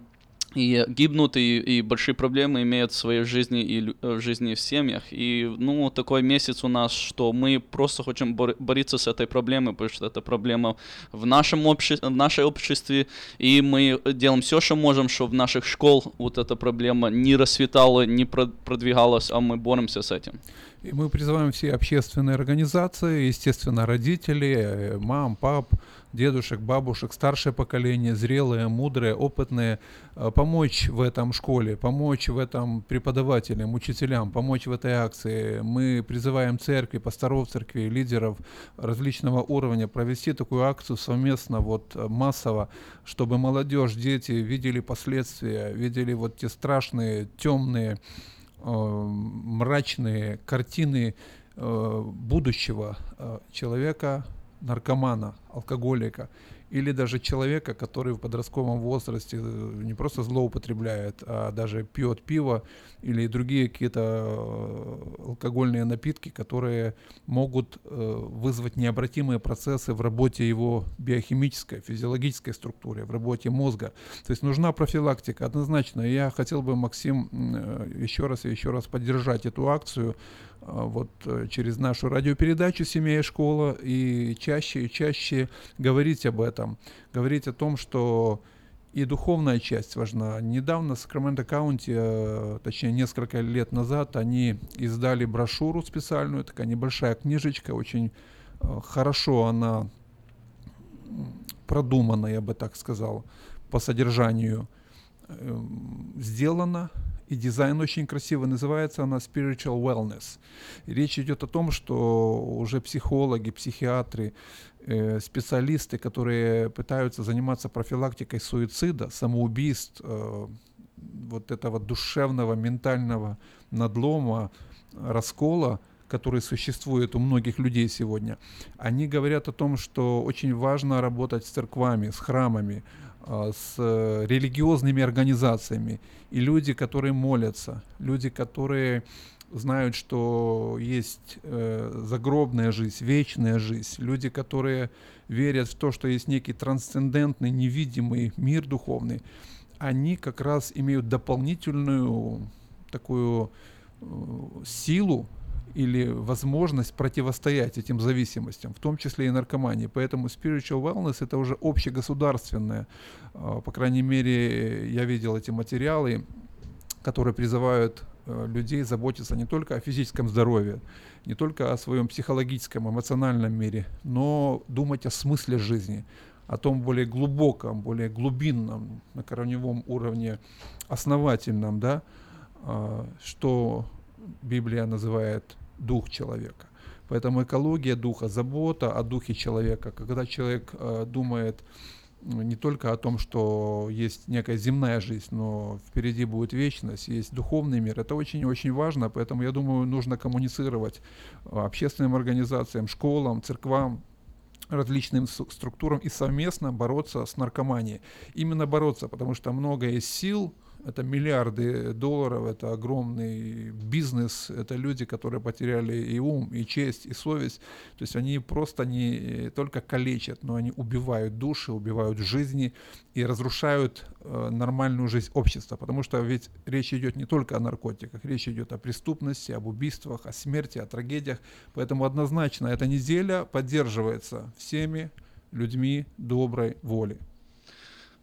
Speaker 16: и гибнут, и, и большие проблемы имеют в своей жизни и э, в жизни в семьях. И, ну, такой месяц у нас, что мы просто хотим бор- бороться с этой проблемой, потому что это проблема в нашем обществе, в нашей обществе, и мы делаем все, что можем, чтобы в наших школ вот эта проблема не расцветала, не продвигалась, а мы боремся с этим.
Speaker 15: И мы призываем все общественные организации, естественно, родители, э, мам, пап, дедушек, бабушек, старшее поколение, зрелые, мудрые, опытные, э, помочь в этом школе, помочь в этом преподавателям, учителям, помочь в этой акции. Мы призываем церкви, пасторов церкви, лидеров различного уровня провести такую акцию совместно, вот массово, чтобы молодежь, дети видели последствия, видели вот те страшные, темные, э, мрачные картины э, будущего э, человека, наркомана, алкоголика, или даже человека, который в подростковом возрасте э, не просто злоупотребляет, а даже пьет пиво или другие какие-то э, алкогольные напитки, которые могут э, вызвать необратимые процессы в работе его биохимической, физиологической структуры, в работе мозга. То есть нужна профилактика однозначно. Я хотел бы, Максим, еще раз и еще раз поддержать эту акцию вот через нашу радиопередачу «Семья и школа» и чаще и чаще говорить об этом говорить о том, что и духовная часть важна. Недавно в Сакраменто Каунти, э, точнее несколько лет назад, они издали брошюру специальную, такая небольшая книжечка, очень э, хорошо она продумана, я бы так сказал, по содержанию э, сделана, и дизайн очень красивый, называется она Spiritual Wellness. Речь идет о том, что уже психологи, психиатры, э, специалисты, которые пытаются заниматься профилактикой суицида, самоубийств, э, вот этого душевного, ментального надлома, раскола, который существует у многих людей сегодня, они говорят о том, что очень важно работать с церквами, с храмами, с э, религиозными организациями. И люди, которые молятся, люди, которые знают, что есть э, загробная жизнь, вечная жизнь, люди, которые верят в то, что есть некий трансцендентный, невидимый мир духовный, они как раз имеют дополнительную такую э, силу или возможность противостоять этим зависимостям, в том числе и наркомании. Поэтому spiritual wellness это уже общегосударственное. А, по крайней мере, я видел эти материалы, которые призывают э, людей заботиться не только о физическом здоровье, не только о своем психологическом, эмоциональном мире, но думать о смысле жизни, о том более глубоком, более глубинном, на корневом уровне, основательном, да, а, что Библия называет дух человека. Поэтому экология духа, забота о духе человека, когда человек э, думает не только о том, что есть некая земная жизнь, но впереди будет вечность, есть духовный мир. Это очень-очень важно, поэтому я думаю, нужно коммуницировать э, общественным организациям, школам, церквам, различным структурам и совместно бороться с наркоманией. Именно бороться, потому что много есть сил, это миллиарды долларов, это огромный бизнес, это люди, которые потеряли и ум, и честь, и совесть. То есть они просто не только калечат, но они убивают души, убивают жизни и разрушают э, нормальную жизнь общества. Потому что ведь речь идет не только о наркотиках, речь идет о преступности, об убийствах, о смерти, о трагедиях. Поэтому однозначно эта неделя поддерживается всеми людьми доброй воли.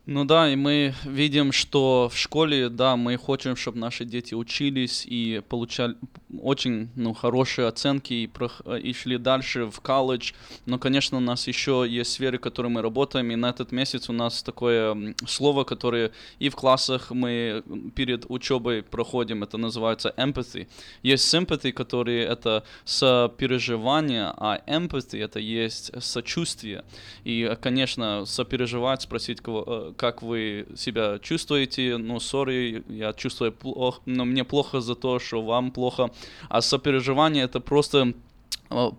Speaker 16: Ну да, и мы видим, что в школе, да, мы хотим, чтобы наши дети учились и получали очень ну, хорошие оценки и, прох, и шли дальше в колледж. Но, конечно, у нас еще есть сферы, в которых мы работаем, и на этот месяц у нас такое слово, которое и в классах мы перед учебой проходим, это называется empathy. Есть sympathy, который это сопереживание, а empathy это есть сочувствие. И, конечно, сопереживать, спросить кого э, как вы себя чувствуете, ну, сори, я чувствую плохо, но мне плохо за то, что вам плохо, а сопереживание это просто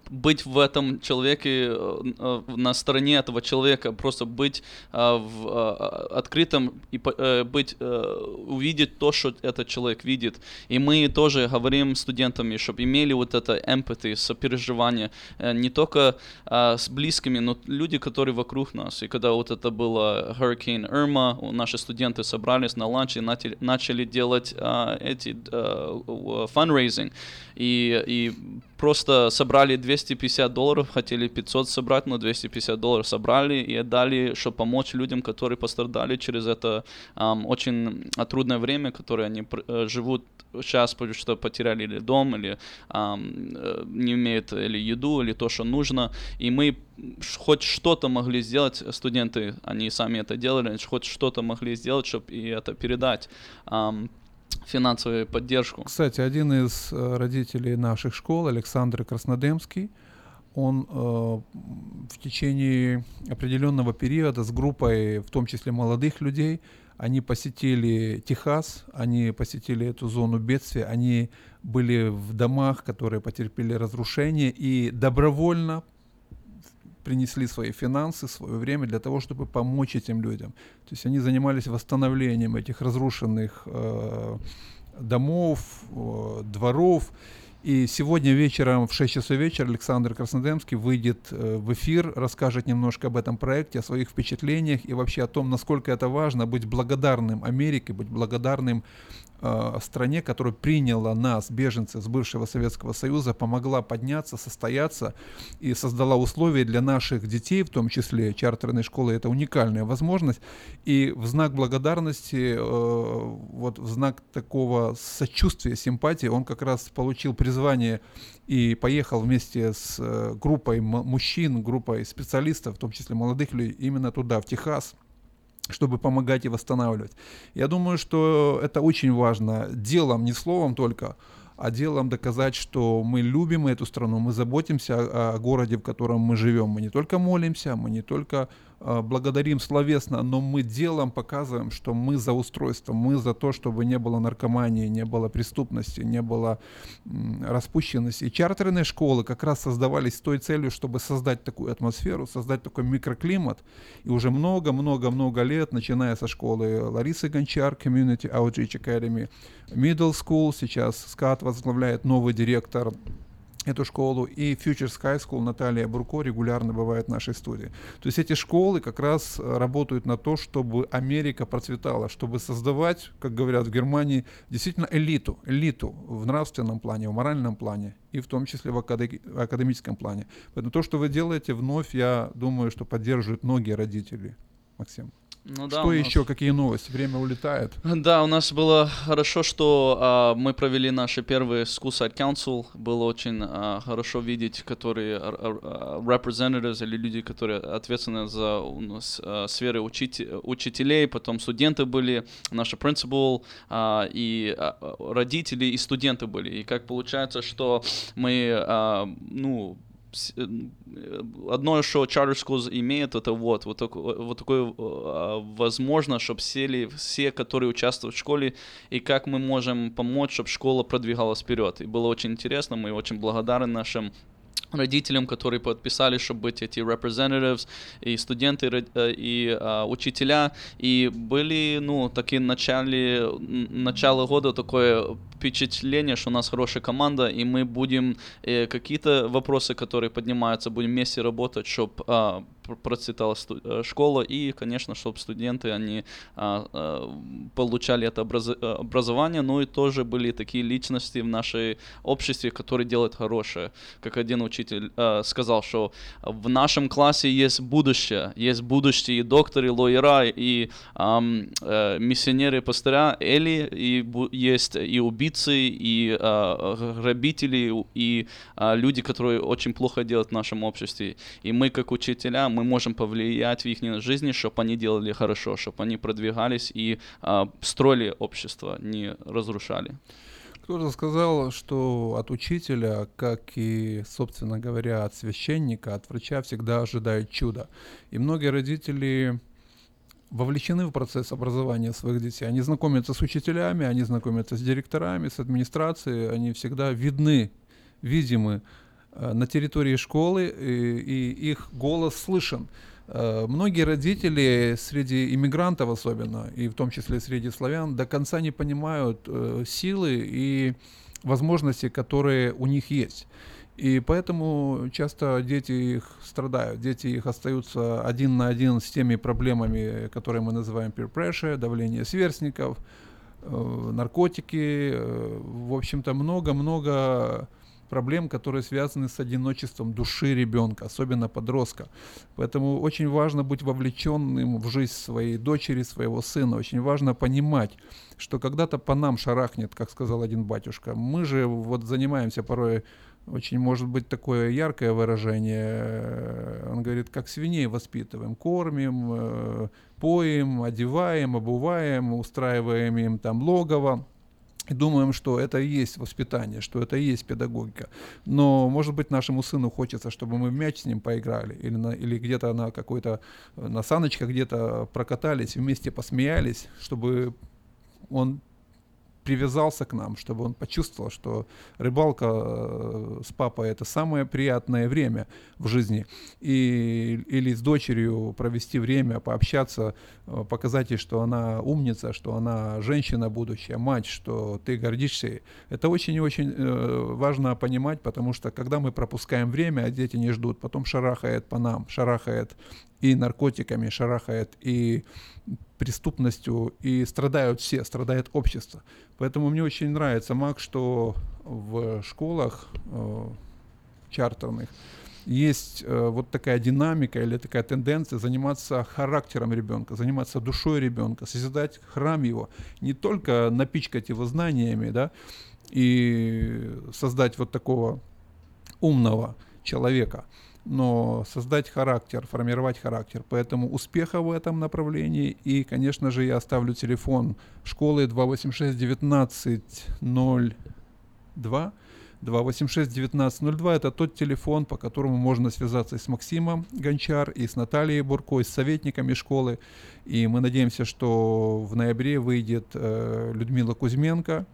Speaker 16: быть в этом человеке, э, э, на стороне этого человека, просто быть в, открытым и быть, увидеть то, что этот человек видит. И мы тоже говорим студентам, чтобы имели вот это empathy, сопереживание, не только с близкими, но люди, которые вокруг нас. И когда вот это было Hurricane Irma, наши студенты собрались на ланч и начали делать эти fundraising. И, и просто собрали 250 долларов, хотели 500 собрать, но 250 долларов собрали и отдали, чтобы помочь людям, которые пострадали через это эм, очень трудное время, которое они э, живут сейчас, потому что потеряли или дом, или эм, не имеют или еду, или то, что нужно. И мы хоть что-то могли сделать, студенты, они сами это делали, хоть что-то могли сделать, чтобы и это передать. Эм, финансовую поддержку.
Speaker 15: Кстати, один из э, родителей наших школ, Александр Краснодемский, он э, в течение определенного периода с группой, в том числе молодых людей, они посетили Техас, они посетили эту зону бедствия, они были в домах, которые потерпели разрушение, и добровольно принесли свои финансы, свое время для того, чтобы помочь этим людям. То есть они занимались восстановлением этих разрушенных э, домов, э, дворов. И сегодня вечером в 6 часов вечера Александр Краснодемский выйдет э, в эфир, расскажет немножко об этом проекте, о своих впечатлениях и вообще о том, насколько это важно быть благодарным Америке, быть благодарным э, стране, которая приняла нас, беженцев с бывшего Советского Союза, помогла подняться, состояться и создала условия для наших детей, в том числе чартерной школы, это уникальная возможность. И в знак благодарности, э, вот в знак такого сочувствия, симпатии, он как раз получил призвание и поехал вместе с э, группой мужчин, группой специалистов, в том числе молодых людей, именно туда, в Техас, чтобы помогать и восстанавливать. Я думаю, что это очень важно. Делом, не словом только, а делом доказать, что мы любим эту страну, мы заботимся о, о городе, в котором мы живем. Мы не только молимся, мы не только благодарим словесно, но мы делом показываем, что мы за устройство, мы за то, чтобы не было наркомании, не было преступности, не было распущенности. И чартерные школы как раз создавались с той целью, чтобы создать такую атмосферу, создать такой микроклимат. И уже много-много-много лет, начиная со школы Ларисы Гончар, Community Outreach Academy, Middle School, сейчас СКАТ возглавляет новый директор эту школу, и Future Sky School Наталья Бурко регулярно бывает в нашей студии. То есть эти школы как раз э, работают на то, чтобы Америка процветала, чтобы создавать, как говорят в Германии, действительно элиту, элиту в нравственном плане, в моральном плане, и в том числе в академическом плане. Поэтому то, что вы делаете, вновь, я думаю, что поддерживают многие родители. Максим. Ну, да, что нас... еще? Какие новости? Время улетает.
Speaker 16: Да, у нас было хорошо, что а, мы провели наши первые Schoolside Council. Было очень а, хорошо видеть, которые а, representatives или люди, которые ответственны за у нас, а, сферы учить, учителей, потом студенты были, наши principal, а, и а, родители, и студенты были. И как получается, что мы, а, ну, одно, что Charter Schools имеет, это вот, вот, такое, вот такое а, возможно, чтобы сели все, которые участвуют в школе, и как мы можем помочь, чтобы школа продвигалась вперед. И было очень интересно, мы очень благодарны нашим родителям, которые подписали, чтобы быть эти representatives, и студенты, э, и а, учителя, и были, ну, такие начале, начало года такое впечатление, что у нас хорошая команда, и мы будем э, какие-то вопросы, которые поднимаются, будем вместе работать, чтобы а, процветала э, школа, и, конечно, чтобы студенты, они а, а, получали это образ, э, образование, ну и тоже были такие личности в нашей обществе, которые делают хорошее. Как один учитель а, сказал, что в нашем классе есть будущее, есть будущее и докторы, и лоера, и а, а, миссионеры, пастыря, Эли, и есть и убийцы, и а, грабители, и а, люди, которые очень плохо делают в нашем обществе. И мы, как учителя, мы можем повлиять в их жизни, чтобы они делали хорошо, чтобы они продвигались и а, строили общество, не разрушали.
Speaker 15: Кто-то сказал, что от учителя, как и, собственно говоря, от священника, от врача всегда ожидают чуда. И многие родители вовлечены в процесс образования своих детей. Они знакомятся с учителями, они знакомятся с директорами, с администрацией, они всегда видны, видимы Э, на территории школы, и, и их голос слышен. Э, многие родители среди иммигрантов особенно, и в том числе среди славян, до конца не понимают э, силы и возможности, которые у них есть. И поэтому часто дети их страдают, дети их остаются один на один с теми проблемами, которые мы называем peer pressure, давление сверстников, наркотики, в общем-то много-много проблем, которые связаны с одиночеством души ребенка, особенно подростка. Поэтому очень важно быть вовлеченным в жизнь своей дочери, своего сына. Очень важно понимать, что когда-то по нам шарахнет, как сказал один батюшка. Мы же вот занимаемся порой очень может быть такое яркое выражение. Он говорит, как свиней воспитываем, кормим, э, поем, одеваем, обуваем, устраиваем им там логово. И думаем, что это и есть воспитание, что это и есть педагогика. Но, может быть, нашему сыну хочется, чтобы мы в мяч с ним поиграли, или, на, или где-то на какой-то, на саночках где-то прокатались, вместе посмеялись, чтобы он привязался к нам, чтобы он почувствовал, что рыбалка э, с папой это самое приятное время в жизни. И, или с дочерью провести время, пообщаться, э, показать ей, что она умница, что она женщина будущая, мать, что ты гордишься ей. Это очень и очень э, важно понимать, потому что когда мы пропускаем время, а дети не ждут, потом шарахает по нам, шарахает и наркотиками, шарахает и преступностью, и страдают все, страдает общество. Поэтому мне очень нравится, Мак, что в школах э, чартерных есть э, вот такая динамика или такая тенденция заниматься характером ребенка, заниматься душой ребенка, созидать храм его, не только напичкать его знаниями, да, и создать вот такого умного человека, но создать характер, формировать характер. Поэтому успеха в этом направлении. И, конечно же, я оставлю телефон школы 286 1902. 286-1902 это тот телефон, по которому можно связаться с Максимом Гончар, и с Натальей Бурко, и с советниками школы. И мы надеемся, что в ноябре выйдет э, Людмила Кузьменко,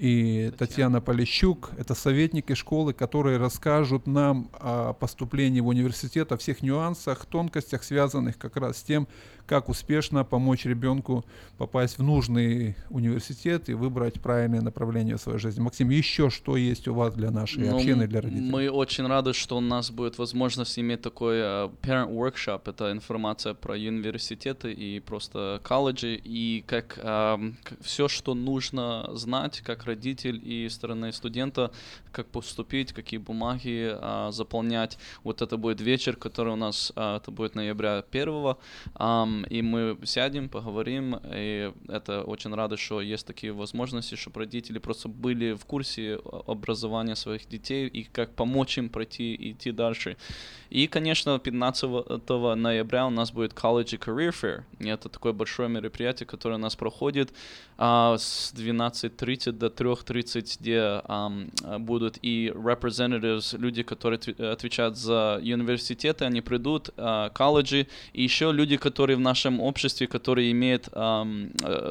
Speaker 15: и Татьяна Полищук, это советники школы, которые расскажут нам о поступлении в университет, о всех нюансах, тонкостях, связанных как раз с тем, как успешно помочь ребенку попасть в нужный университет и выбрать правильное направление в своей жизни. Максим, еще что есть у вас для нашей ну, общины, для родителей?
Speaker 16: Мы очень рады, что у нас будет возможность иметь такой uh, parent workshop. Это информация про университеты и просто колледжи, и как uh, все, что нужно знать, как родитель и стороны студента, как поступить, какие бумаги uh, заполнять. Вот это будет вечер, который у нас, uh, это будет ноября 1 um, и мы сядем, поговорим, и это очень рады, что есть такие возможности, чтобы родители просто были в курсе образования своих детей и как помочь им пройти и идти дальше. И, конечно, 15 ноября у нас будет College Career Fair. Это такое большое мероприятие, которое у нас проходит а, с 12.30 до 3.30, где а, будут и representatives, люди, которые отвечают за университеты, они придут, а, колледжи, и еще люди, которые в нашем обществе, которые имеют а,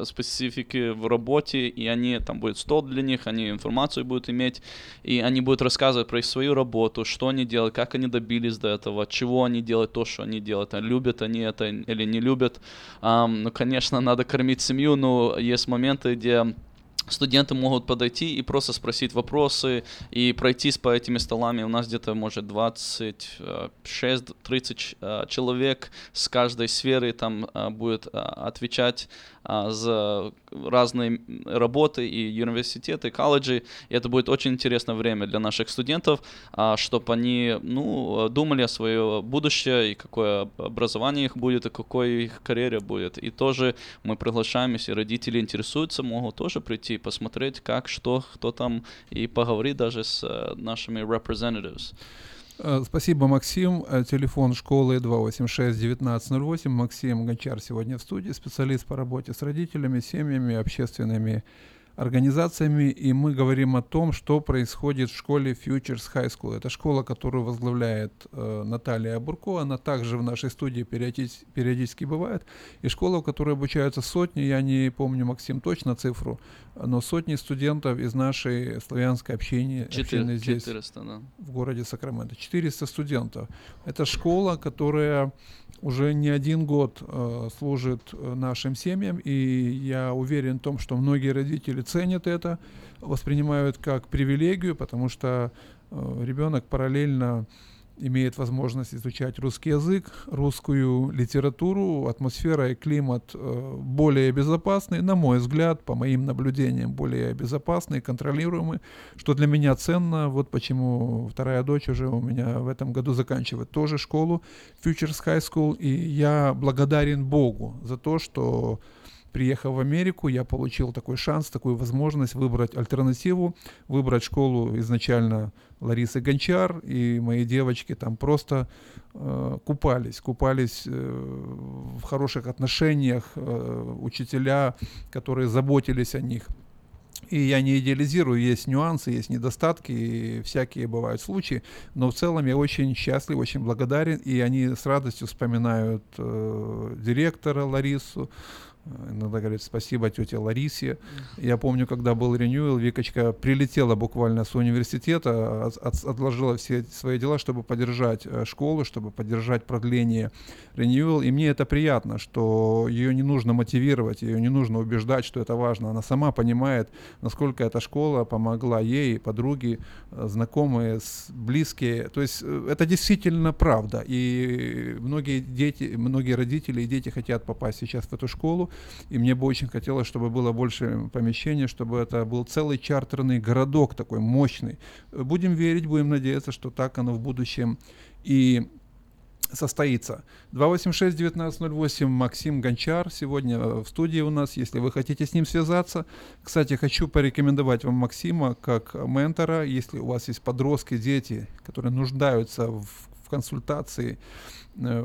Speaker 16: специфики в работе, и они, там будет стол для них, они информацию будут иметь, и они будут рассказывать про свою работу, что они делают, как они добились до этого, чего они делают то, что они делают, любят они это или не любят. Um, ну, конечно, надо кормить семью, но есть моменты, где студенты могут подойти и просто спросить вопросы и пройтись по этими столами. У нас где-то, может, 26-30 э, человек с каждой сферы там э, будет э, отвечать за разные работы и университеты, и колледжи. И это будет очень интересное время для наших студентов, чтобы они ну, думали о своем будущем и какое образование их будет, и какой их карьера будет. И тоже мы приглашаем, если родители интересуются, могут тоже прийти посмотреть, как, что, кто там, и поговорить даже с э, нашими representatives.
Speaker 15: Э, спасибо, Максим. Э, телефон школы 286-1908. Максим Гончар сегодня в студии, специалист по работе с родителями, семьями, общественными организациями, и мы говорим о том, что происходит в школе Futures High School. Это школа, которую возглавляет э, Наталья Бурко, она также в нашей студии периодически, периодически бывает. И школа, в которой обучаются сотни, я не помню, Максим, точно цифру, но сотни студентов из нашей славянской общины,
Speaker 16: 4,
Speaker 15: общины здесь,
Speaker 16: 400, да.
Speaker 15: в городе Сакраменто. 400 студентов. Это школа, которая уже не один год э, служит э, нашим семьям, и я уверен в том, что многие родители ценят это, воспринимают как привилегию, потому что э, ребенок параллельно имеет возможность изучать русский язык, русскую литературу, атмосфера и климат э, более безопасный, на мой взгляд, по моим наблюдениям, более безопасный, контролируемый, что для меня ценно. Вот почему вторая дочь уже у меня в этом году заканчивает тоже школу Futures High School, и я благодарен Богу за то, что приехав в Америку, я получил такой шанс, такую возможность выбрать альтернативу, выбрать школу изначально Ларисы Гончар, и мои девочки там просто э, купались, купались э, в хороших отношениях, э, учителя, которые заботились о них. И я не идеализирую, есть нюансы, есть недостатки, и всякие бывают случаи, но в целом я очень счастлив, очень благодарен, и они с радостью вспоминают э, директора Ларису, Иногда говорит спасибо тете Ларисе. Я помню, когда был ренюэл, Викочка прилетела буквально с университета, от, от, отложила все свои дела, чтобы поддержать э, школу, чтобы поддержать продление ренюэл. И мне это приятно, что ее не нужно мотивировать, ее не нужно убеждать, что это важно. Она сама понимает, насколько эта школа помогла ей, подруги, э, знакомые, близкие. То есть э, это действительно правда. И многие дети, многие родители и дети хотят попасть сейчас в эту школу. И мне бы очень хотелось, чтобы было больше помещений, чтобы это был целый чартерный городок такой мощный. Будем верить, будем надеяться, что так оно в будущем и состоится. 286-1908 Максим Гончар сегодня в студии у нас, если вы хотите с ним связаться. Кстати, хочу порекомендовать вам Максима как ментора, если у вас есть подростки, дети, которые нуждаются в консультации, Э,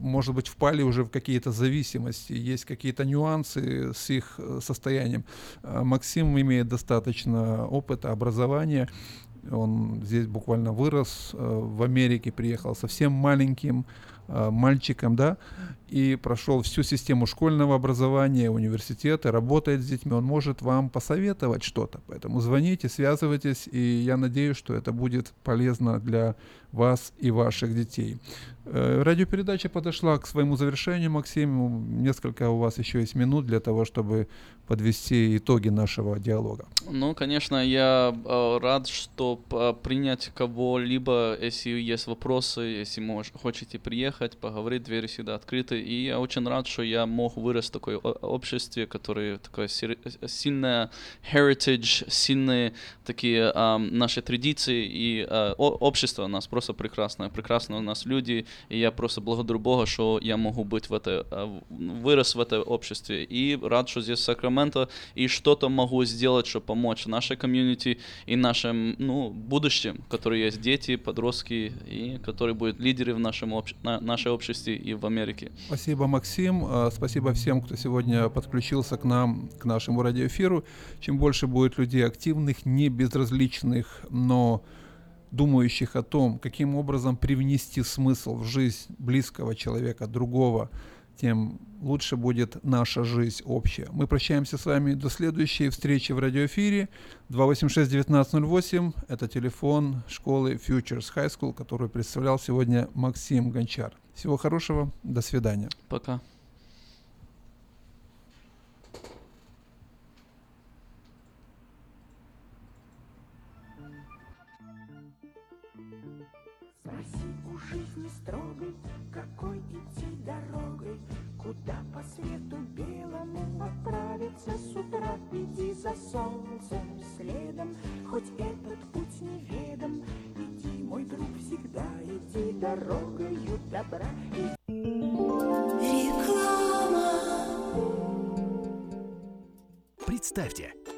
Speaker 15: может быть, впали уже в какие-то зависимости, есть какие-то нюансы с их э, состоянием. Э, Максим имеет достаточно опыта, образования. Он здесь буквально вырос, в Америке приехал совсем маленьким, мальчиком, да, и прошел всю систему школьного образования, университета, работает с детьми, он может вам посоветовать что-то. Поэтому звоните, связывайтесь, и я надеюсь, что это будет полезно для вас и ваших детей. Э, радиопередача подошла к своему завершению, Максим. Несколько у вас еще есть минут для того, чтобы подвести итоги нашего диалога.
Speaker 16: Ну, конечно, я э, рад, что принять кого-либо, если есть вопросы, если мож, хотите приехать, поговорить, двери всегда открыты. И я очень рад, что я мог вырасти в такой обществе, которое такое сильное heritage, сильные такие наши традиции и э, общество у нас просто прекрасное, прекрасно у нас люди, и я просто благодарю Бога, что я могу быть в этой, э, вырос в этом обществе. И рад, что здесь Сакраменто, и что-то могу сделать, чтобы помочь нашей комьюнити и нашим ну, будущем, которые есть дети, подростки, и которые будут лидеры в нашем на, нашей обществе и в Америке.
Speaker 15: Спасибо, Максим. А, спасибо всем, кто сегодня подключился к нам, к нашему радиоэфиру. Чем больше будет людей активных, не безразличных, но думающих о том, каким образом привнести смысл в жизнь близкого человека, другого, тем лучше будет наша жизнь общая. Мы прощаемся с вами до следующей встречи в радиоэфире. 286-1908 – это телефон школы Futures High School, которую представлял сегодня Максим Гончар. Всего хорошего, до свидания.
Speaker 16: Пока.
Speaker 13: Отправиться с утра Иди за солнцем следом, хоть этот путь неведом. Иди, мой друг, всегда иди дорогою добра.
Speaker 17: Реклама. Представьте,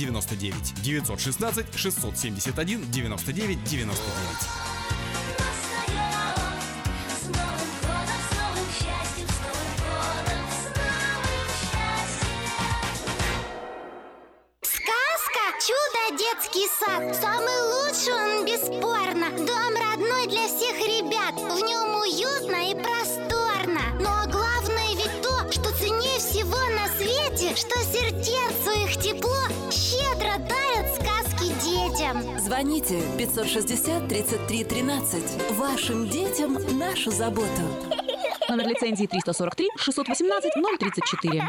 Speaker 9: 99 916 671 99 99.
Speaker 18: Сказка «Чудо детский сад» Самый лучший он бесспорно. Дом родной для всех ребят. В нем уютно и просторно. Но главное ведь то, что ценнее всего на свете Что сердцу их тепло
Speaker 19: Звоните 560 33 13. Вашим детям нашу заботу.
Speaker 20: Номер лицензии 343 618 034.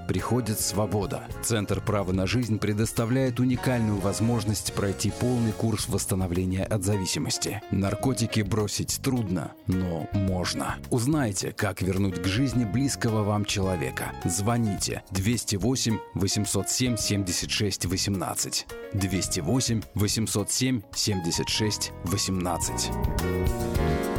Speaker 21: приходит свобода. Центр права на жизнь предоставляет уникальную возможность пройти полный курс восстановления от зависимости. Наркотики бросить трудно, но можно. Узнайте, как вернуть к жизни близкого вам человека. Звоните 208 807 76 18. 208 807 76 18.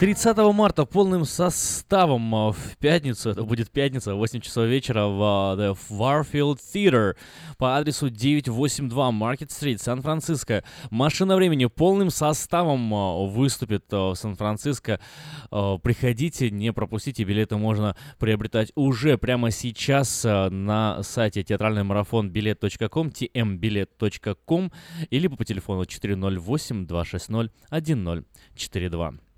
Speaker 1: 30 марта полным составом э, в пятницу, это будет пятница, 8 часов вечера в The Warfield Theater по адресу 982 Market Street, Сан-Франциско. Машина времени полным составом uh, выступит в Сан-Франциско. Приходите, не пропустите, билеты можно приобретать уже прямо сейчас на сайте театральный марафон билет.ком, tmbilet.com или по телефону 408 260 1042.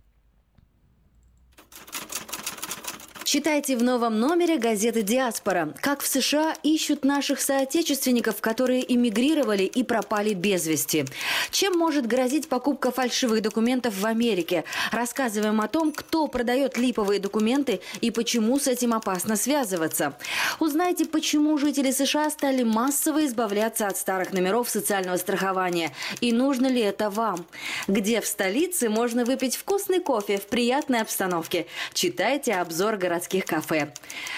Speaker 22: Читайте в новом номере газеты «Диаспора». Как в США ищут наших соотечественников, которые эмигрировали и пропали без вести. Чем может грозить покупка фальшивых документов в Америке? Рассказываем о том, кто продает липовые документы и почему с этим опасно связываться. Узнайте, почему жители США стали массово избавляться от старых номеров социального страхования. И нужно ли это вам? Где в столице можно выпить вкусный кофе в приятной обстановке? Читайте обзор городских городских кафе.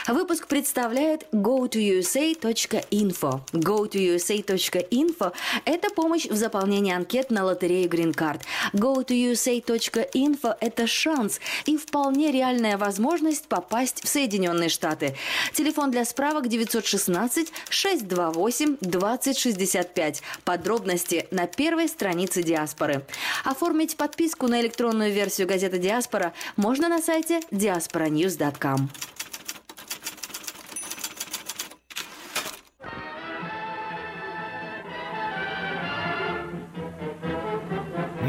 Speaker 22: Выпуск представляет go2usa.info. go2usa.info – это помощь в заполнении анкет на лотерею Green Card. go2usa.info – это шанс и вполне реальная возможность попасть в Соединенные Штаты. Телефон для справок 916 628 2065. Подробности на первой странице Диаспоры. Оформить подписку на электронную версию газеты Диаспора можно на сайте diasporanews.com. Instagram.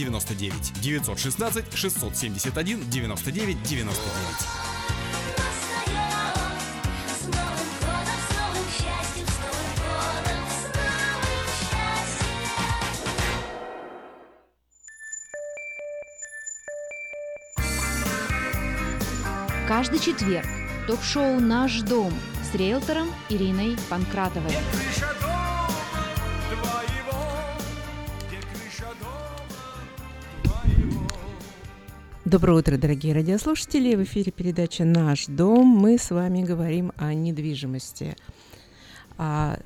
Speaker 9: 99 99 916 671 99 99.
Speaker 20: Каждый четверг ток-шоу «Наш дом» с риэлтором Ириной Панкратовой.
Speaker 23: Доброе утро, дорогие радиослушатели. В эфире передача «Наш дом». Мы с вами говорим о недвижимости. А,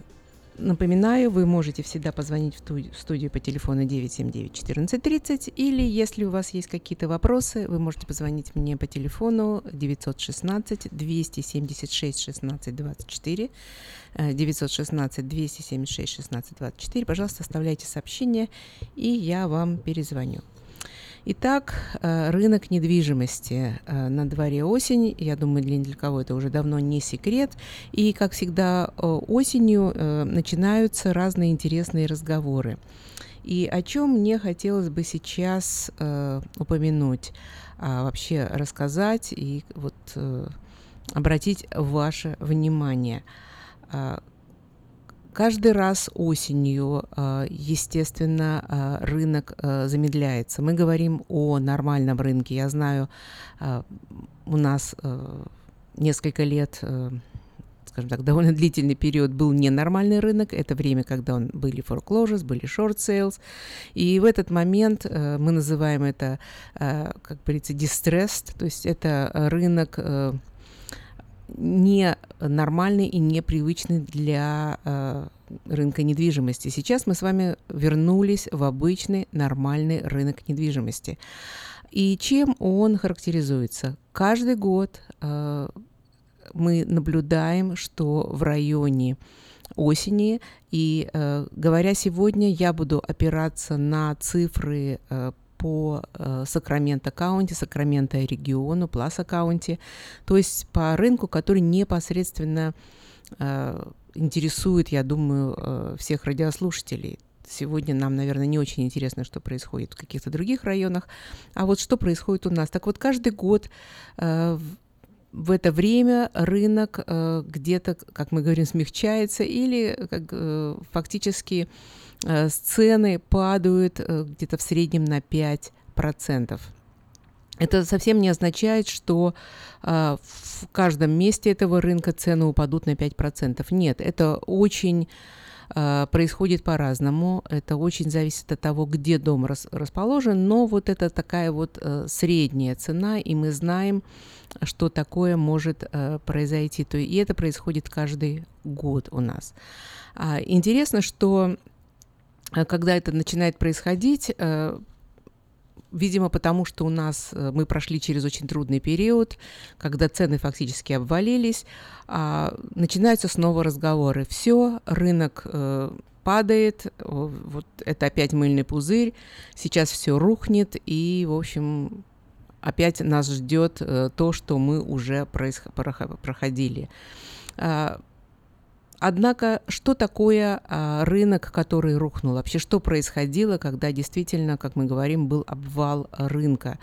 Speaker 23: напоминаю, вы можете всегда позвонить в студию, по телефону 979-1430 или, если у вас есть какие-то вопросы, вы можете позвонить мне по телефону 916-276-1624 916-276-1624. Пожалуйста, оставляйте сообщение, и я вам перезвоню. Итак, э, рынок недвижимости. Э, на дворе осень. Я думаю, для, кого это уже давно не секрет. И, как всегда, э, осенью начинаются разные интересные разговоры. И о чем мне хотелось бы сейчас упомянуть, а вообще рассказать и вот обратить ваше внимание. Каждый раз осенью, а, естественно, а, рынок а, замедляется. Мы говорим о нормальном рынке. Я знаю, у нас несколько лет скажем так, довольно длительный период был ненормальный рынок. Это время, когда он, были foreclosures, были short sales. И в этот момент мы называем это, как говорится, distressed, то есть это рынок не нормальный и непривычный для э, рынка недвижимости. Сейчас мы с вами вернулись в обычный нормальный рынок недвижимости. И чем он характеризуется? Каждый год э, мы наблюдаем, что в районе осени. И э, говоря сегодня, я буду опираться на цифры э, по э, Sacramento County, Сакраменто региону, Placer County, то есть по рынку, который непосредственно э, интересует, я думаю, э, всех радиослушателей. Сегодня нам, наверное, не очень интересно, что происходит в каких-то других районах, а вот что происходит у нас. Так вот, каждый год в это время рынок где-то, как мы говорим, смягчается или как, фактически Э, сцены падают э, где-то в среднем на 5%. это совсем не означает, что э, в каждом месте этого рынка цены упадут на 5%. Нет, это очень происходит по-разному. Это очень зависит от того, где дом рас, расположен. Но вот это такая вот э, средняя цена, и мы знаем, что такое может э, произойти. То, и это происходит каждый год у нас. А, интересно, что когда это начинает происходить, э, Видимо, потому что у нас э, мы прошли через очень трудный период, когда цены фактически обвалились, а начинаются снова разговоры. Все, рынок э, падает, вот это опять мыльный пузырь, сейчас все рухнет, и, в общем, опять нас ждет э, то, что мы уже происход- проходили. Однако, что такое а, рынок, который рухнул? Вообще, что происходило, когда действительно, как мы говорим, был обвал рынка?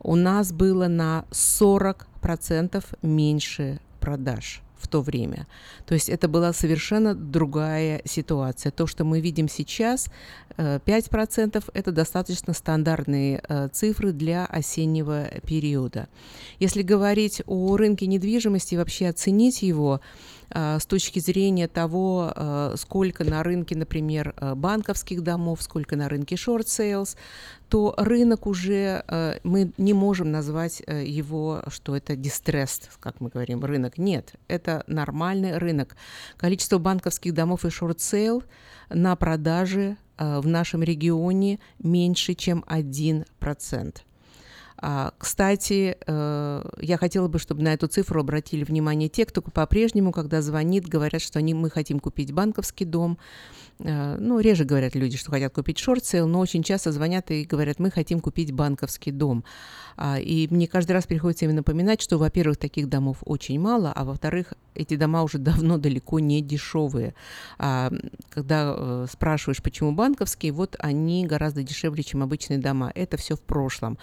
Speaker 23: У нас было на 40% меньше продаж в то время. То есть это была совершенно другая ситуация. То, что мы видим сейчас, 5% э, это достаточно стандартные э, цифры для осеннего периода. Если говорить о рынке недвижимости, вообще оценить его, с точки зрения того, а, сколько на рынке, например, а, банковских домов, сколько на рынке short sales, то рынок уже, мы не можем назвать его, что это distressed, как мы говорим, рынок. Нет, это нормальный рынок. Количество банковских домов и short sale на продаже в нашем регионе меньше, чем 1%. А, кстати, э, я хотела бы, чтобы на эту цифру обратили внимание те, кто по-прежнему, когда звонит, говорят, что они, мы хотим купить банковский дом, Э, ну, реже говорят люди, что хотят купить short sale, но очень часто звонят и говорят, мы хотим купить банковский дом. А, и мне каждый раз приходится именно напоминать, что, во-первых, таких домов очень мало, а во-вторых, эти дома уже давно далеко не дешевые. А, когда э, спрашиваешь, почему банковские, вот они гораздо дешевле, чем обычные дома. Это все в прошлом.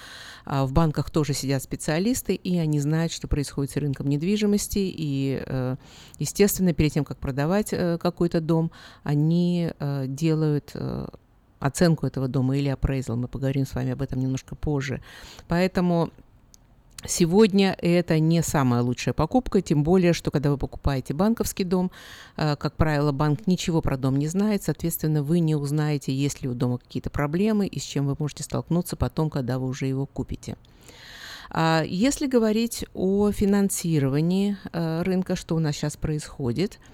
Speaker 23: В банках тоже сидят специалисты, и они знают, что происходит с рынком недвижимости, и, э, естественно, перед тем, как продавать какой-то дом, они э, делают э, оценку этого дома или appraisal. Мы поговорим с вами об этом немножко позже. Поэтому Сегодня это не самая лучшая покупка, тем более, что когда вы покупаете банковский дом, э, как правило, банк ничего про дом не знает, соответственно, вы не узнаете, есть ли у дома какие-то проблемы и с чем вы можете столкнуться потом, когда вы уже его купите. А если говорить о финансировании э, рынка, что у нас сейчас происходит –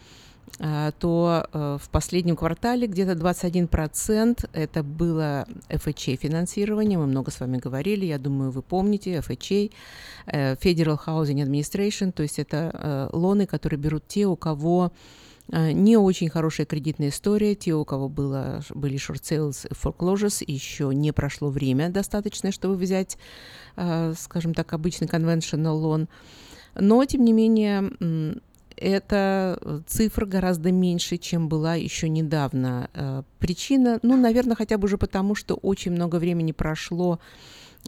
Speaker 23: то э, в последнем квартале где-то 21% это было FHA финансирование. Мы много с вами говорили, я думаю, вы помните FHA, э, Federal Housing Administration, то есть это э, лоны, которые берут те, у кого не очень хорошая кредитная история, те, у кого было, были short sales и foreclosures, еще не прошло время достаточное, чтобы взять, скажем так, обычный conventional лон. Но, тем не менее, эта э, цифра гораздо меньше, чем была еще недавно. Э, причина, ну, наверное, хотя бы уже потому, что очень много времени прошло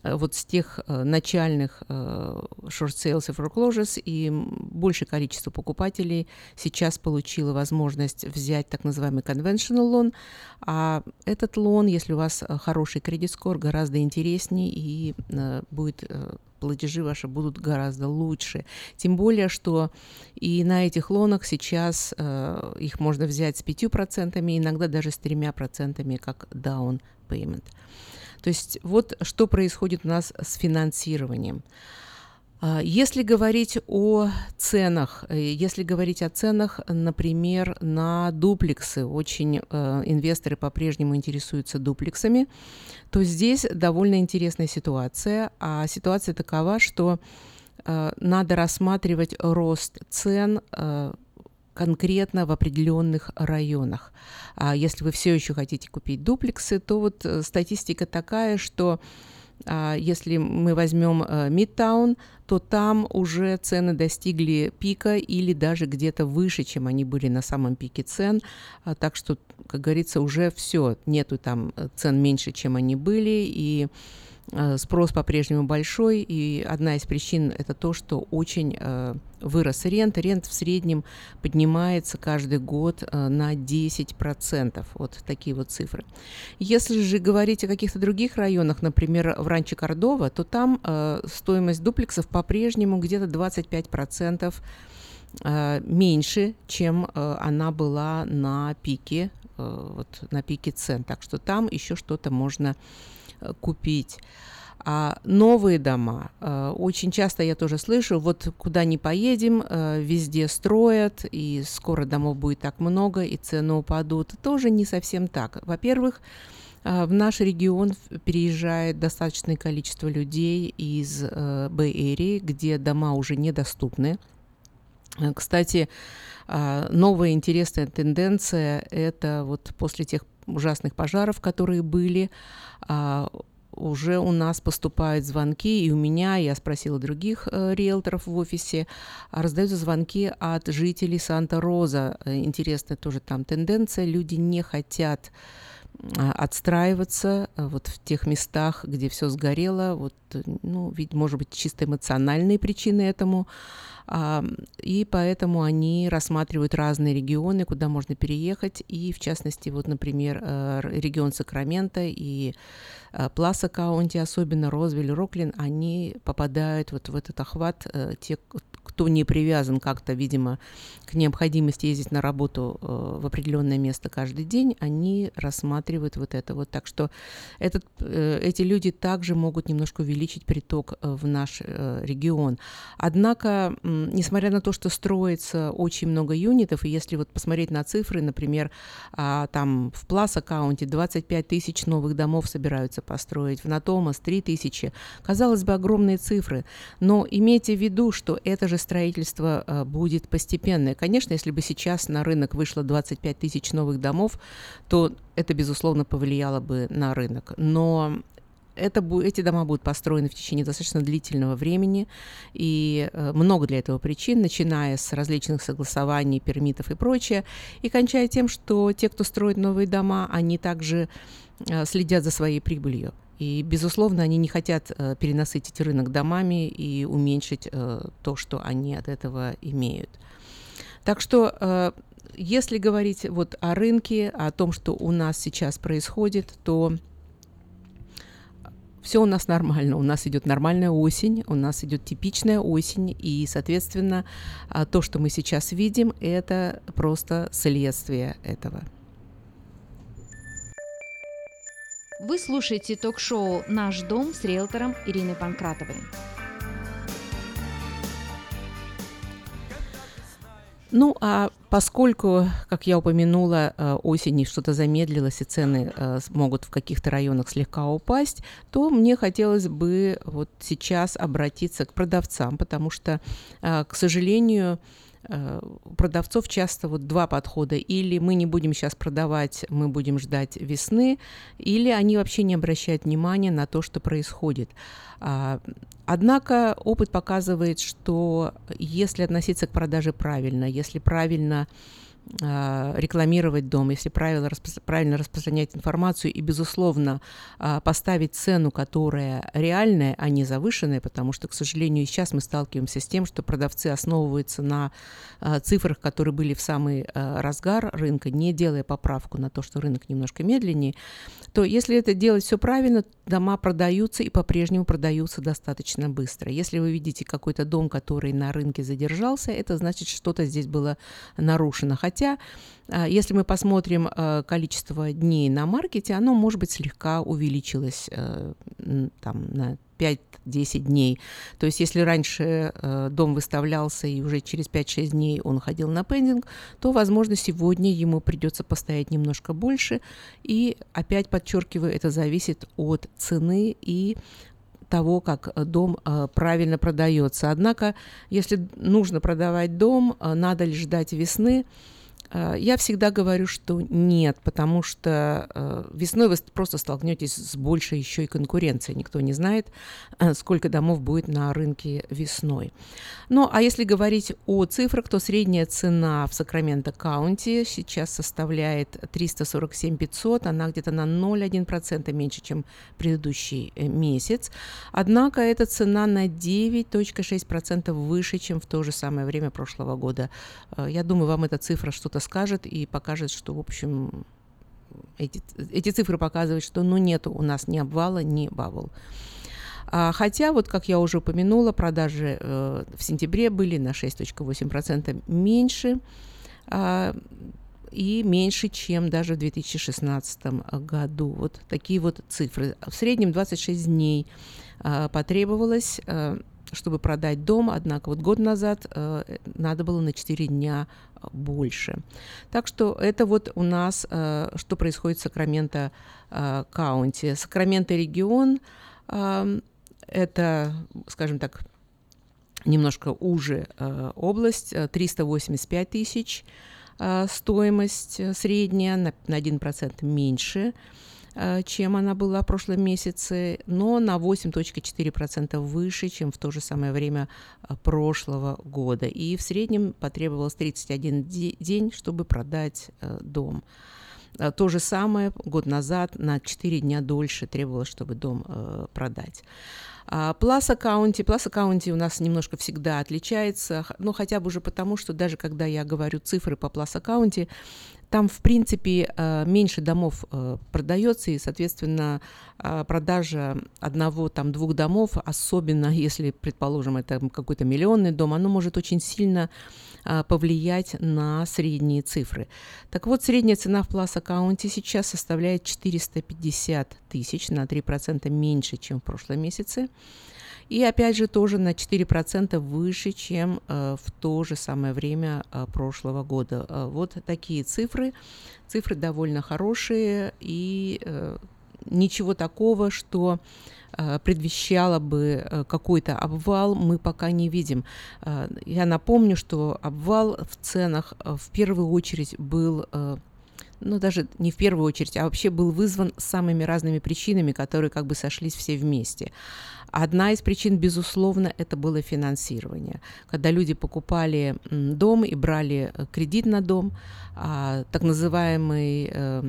Speaker 23: э, вот с тех начальных short sales и foreclosures, и большее количество покупателей сейчас получило возможность взять так называемый conventional loan, а этот лон, если у вас хороший кредит-скор, гораздо интереснее и будет платежи ваши будут гораздо лучше. Тем более, что и на этих лонах сейчас э, их можно взять с 5%, иногда даже с 3% как down payment. То есть вот что происходит у нас с финансированием. А, если говорить о ценах, э, если говорить о ценах, например, на дуплексы, очень э, инвесторы по-прежнему интересуются дуплексами, то здесь довольно интересная ситуация. А ситуация такова, что э, надо рассматривать рост цен конкретно в определенных районах. А если вы все еще хотите купить дуплексы, то вот статистика такая, что если мы возьмем Мидтаун, то там уже цены достигли пика или даже где-то выше, чем они были на самом пике цен. А, так что, как говорится, уже все, нету там цен меньше, чем они были, и Э, спрос по-прежнему большой, и одна из причин это то, что очень э, вырос рент. Рент в среднем поднимается каждый год э, на 10%. Вот такие вот цифры. Если же говорить о каких-то других районах, например, в Ранче Кордова, то там стоимость дуплексов по-прежнему где-то 25% меньше, чем она была на пике, вот на пике цен. Так что там еще что-то можно купить. А новые дома, э, очень часто я тоже слышу, вот куда ни поедем, э, везде строят, и скоро домов будет так много, и цены упадут. Тоже не совсем так. Во-первых, э, в наш регион переезжает достаточное количество людей из Бэй-Эрии, где дома уже недоступны. Кстати, новая интересная тенденция – это вот после тех ужасных пожаров, которые были, а, уже у нас поступают звонки, и у меня, я спросила других э, риэлторов в офисе, а раздаются звонки от жителей Санта-Роза. Э, интересная тоже там тенденция, люди не хотят отстраиваться э, вот в тех местах, где все сгорело, вот, ну, ведь, может быть, чисто эмоциональные причины этому, а, и поэтому они рассматривают разные регионы, куда можно переехать, и в частности, вот, например, регион Сакрамента и Пласа Каунти, особенно Розвиль, Роклин, они попадают вот в этот охват, э, те, кто не привязан как-то, видимо, к необходимости ездить на работу в определенное место каждый день, они рассматривают вот это вот. Так что этот, эти люди также могут немножко увеличить приток в наш регион. Однако несмотря на то, что строится очень много юнитов, и если вот посмотреть на цифры, например, а, там в Plus аккаунте 25 тысяч новых домов собираются построить, в Натомас 3 тысячи, казалось бы, огромные цифры, но имейте в виду, что это же строительство а, будет постепенное. Конечно, если бы сейчас на рынок вышло 25 тысяч новых домов, то это, безусловно, повлияло бы на рынок. Но это, эти дома будут построены в течение достаточно длительного времени, и э, много для этого причин, начиная с различных согласований, пермитов и прочее, и кончая тем, что те, кто строит новые дома, они также э, следят за своей прибылью. И, безусловно, они не хотят э, перенасытить рынок домами и уменьшить э, то, что они от этого имеют. Так что, э, если говорить вот о рынке, о том, что у нас сейчас происходит, то все у нас нормально, у нас идет нормальная осень, у нас идет типичная осень, и, соответственно, а, то, что мы сейчас видим, это просто следствие этого.
Speaker 24: Вы слушаете ток-шоу «Наш дом» с риэлтором Ириной Панкратовой.
Speaker 23: Ну, а поскольку, как я упомянула, э, осенью что-то замедлилось и цены э, могут в каких-то районах слегка упасть, то мне хотелось бы вот сейчас обратиться к продавцам, потому что, э, к сожалению, у продавцов часто вот два подхода. Или мы не будем сейчас продавать, мы будем ждать весны, или они вообще не обращают внимания на то, что происходит. А, однако опыт показывает, что если относиться к продаже правильно, если правильно рекламировать дом, если правильно, распро- правильно распространять информацию и, безусловно, а, поставить цену, которая реальная, а не завышенная, потому что, к сожалению, сейчас мы сталкиваемся с тем, что продавцы основываются на а, цифрах, которые были в самый разгар рынка, не делая поправку на то, что рынок немножко медленнее, то если это делать все правильно, дома продаются и по-прежнему продаются достаточно быстро. Если вы видите какой-то дом, который на рынке задержался, это значит, что-то здесь было нарушено. Хотя, а, если мы посмотрим а, количество дней на маркете, оно, может быть, слегка увеличилось э, там, на 5-10 дней. То есть если раньше э, дом выставлялся и уже через 5-6 дней он ходил на пендинг, то, возможно, сегодня ему придется постоять немножко больше. И опять подчеркиваю, это зависит от цены и того, как дом э, правильно продается. Однако, если нужно продавать дом, э, надо ли ждать весны, Э, я всегда говорю, что нет, потому что э, весной вы просто столкнетесь с большей еще и конкуренцией. Никто не знает, э, сколько домов будет на рынке весной. Ну, а если говорить о цифрах, то средняя цена в Sacramento County сейчас составляет 347 500, она где-то на 0,1% меньше, чем предыдущий месяц. Однако эта цена на 9,6% выше, чем в то же самое время прошлого года. Я думаю, вам эта цифра что-то скажет и покажет, что, в общем, эти, эти цифры показывают, что ну нет у нас ни обвала, ни bubble. А, хотя, вот как я уже упомянула, продажи э, в сентябре были на 6,8% меньше э, и меньше, чем даже в 2016 году. Вот такие вот цифры. В среднем 26 дней э, потребовалось э, чтобы продать дом, однако вот год назад э, надо было на 4 дня больше. Так что это вот у нас, э, что происходит в Сакраменто э, Каунти. Сакраменто регион э, это, скажем так, немножко уже э, область, 385 тысяч э, стоимость средняя, на, на 1% меньше. Э, чем она была в прошлом месяце, но на 8.4% выше, чем в то же самое время э, прошлого года. И в среднем потребовалось 31 день, чтобы продать э, дом. То же самое год назад на 4 дня дольше требовалось, чтобы дом продать. Placer County, Placer County у нас немножко всегда отличается, ну хотя бы уже потому, что даже когда я говорю цифры по Placer County, там, в принципе, э, меньше домов э, продается, и, соответственно, э, продажа одного, там, двух домов, особенно если, предположим, это какой-то миллионный дом, оно может очень сильно повлиять на средние цифры. Так вот, средняя цена в Plus аккаунте сейчас составляет 450 тысяч, на 3% меньше, чем в прошлом месяце. И опять же тоже на 4% выше, чем э, в то же самое время э, прошлого года. Э, вот такие цифры. Цифры довольно хорошие и ничего такого, что предвещало бы какой-то обвал, мы пока не видим. Я напомню, что обвал в ценах в первую очередь был ну, даже не в первую очередь, а вообще был вызван самыми разными причинами, которые как бы сошлись все вместе. Одна из причин, безусловно, это было финансирование. Когда люди покупали дом и брали э, кредит на дом, а, так называемый э,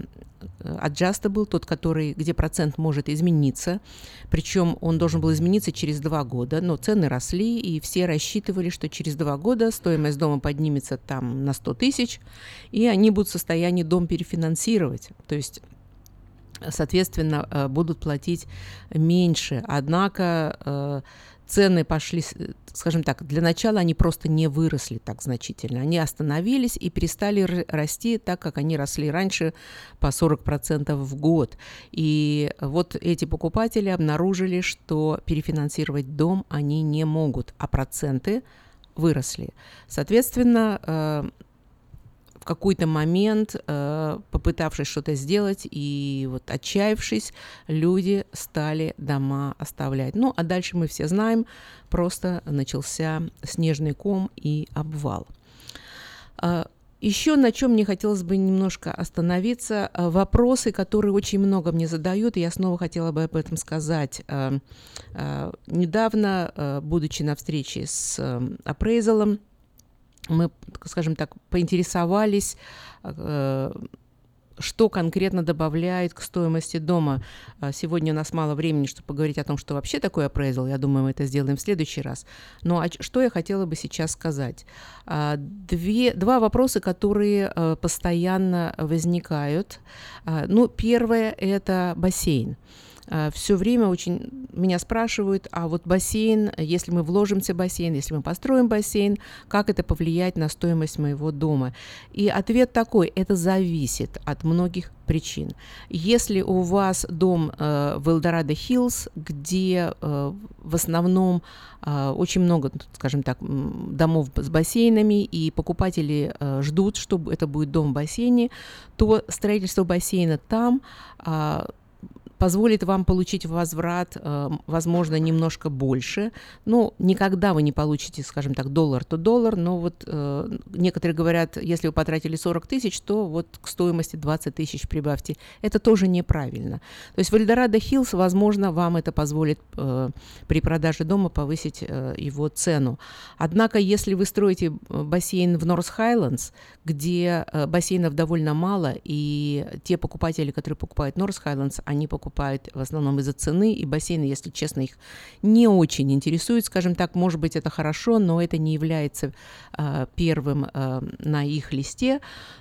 Speaker 23: adjustable, тот, который, где процент может измениться, причем он должен был измениться через два года, но цены росли, и все рассчитывали, что через два года стоимость дома поднимется там на 100 тысяч, и они будут в состоянии дом перефинансировать. То есть соответственно, э, будут платить меньше. Однако э, цены пошли, скажем так, для начала они просто не выросли так значительно. Они остановились и перестали расти так, как они росли раньше по 40% в год. И вот эти покупатели обнаружили, что перефинансировать дом они не могут, а проценты выросли. Соответственно, э, в какой-то момент, э, попытавшись что-то сделать и вот отчаявшись, люди стали дома оставлять. Ну, а дальше мы все знаем, просто начался снежный ком и обвал. Э, еще на чем мне хотелось бы немножко остановиться, э, вопросы, которые очень много мне задают, и я снова хотела бы об этом сказать. Э, недавно, будучи на встрече с апрейзалом, мы, скажем так, поинтересовались, э, что конкретно добавляет к стоимости дома. А сегодня у нас мало времени, чтобы поговорить о том, что вообще такое appraisal. Я думаю, мы это сделаем в следующий раз. Но что я хотела бы сейчас сказать? А, две, два вопроса, которые э, постоянно возникают. А, ну, первое – это бассейн. Э, все время очень меня спрашивают, а вот бассейн, если мы вложимся в бассейн, если мы построим бассейн, как это повлияет на стоимость моего дома? И ответ такой, это зависит от многих причин. Если у вас дом э, в Элдорадо Хиллз, где э, в основном э, очень много, скажем так, домов с бассейнами, и покупатели э, ждут, что это будет дом в бассейне, то строительство бассейна там э, позволит вам получить возврат, э, возможно, немножко больше. Ну, никогда вы не получите, скажем так, доллар то доллар, но вот э, некоторые говорят, если вы потратили 40 тысяч, то вот к стоимости 20 тысяч прибавьте. Это тоже неправильно. То есть в El Dorado Hills, возможно, вам это позволит э, при продаже дома повысить его цену. Однако, если вы строите бассейн в North Highlands, где бассейнов довольно мало, и те покупатели, которые покупают North Highlands, они покупают в основном из-за цены, и бассейны, если честно, их не очень интересуют, скажем так, может быть, это хорошо, но это не является э, первым э, на их листе,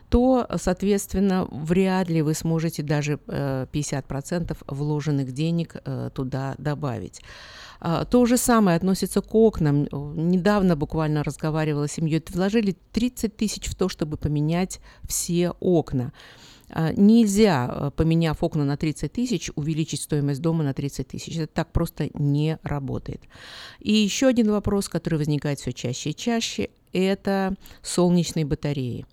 Speaker 23: то, соответственно, вряд ли вы сможете даже э, 50% вложенных денег э, туда добавить. А, то же самое относится к окнам. Недавно буквально разговаривала с семьей. Вложили 30 тысяч в то, чтобы поменять все окна. А, нельзя, э, поменяв окна на 30 тысяч, увеличить стоимость дома на 30 тысяч. Это так просто не работает. И еще один вопрос, который возникает все чаще и чаще, это солнечные батареи.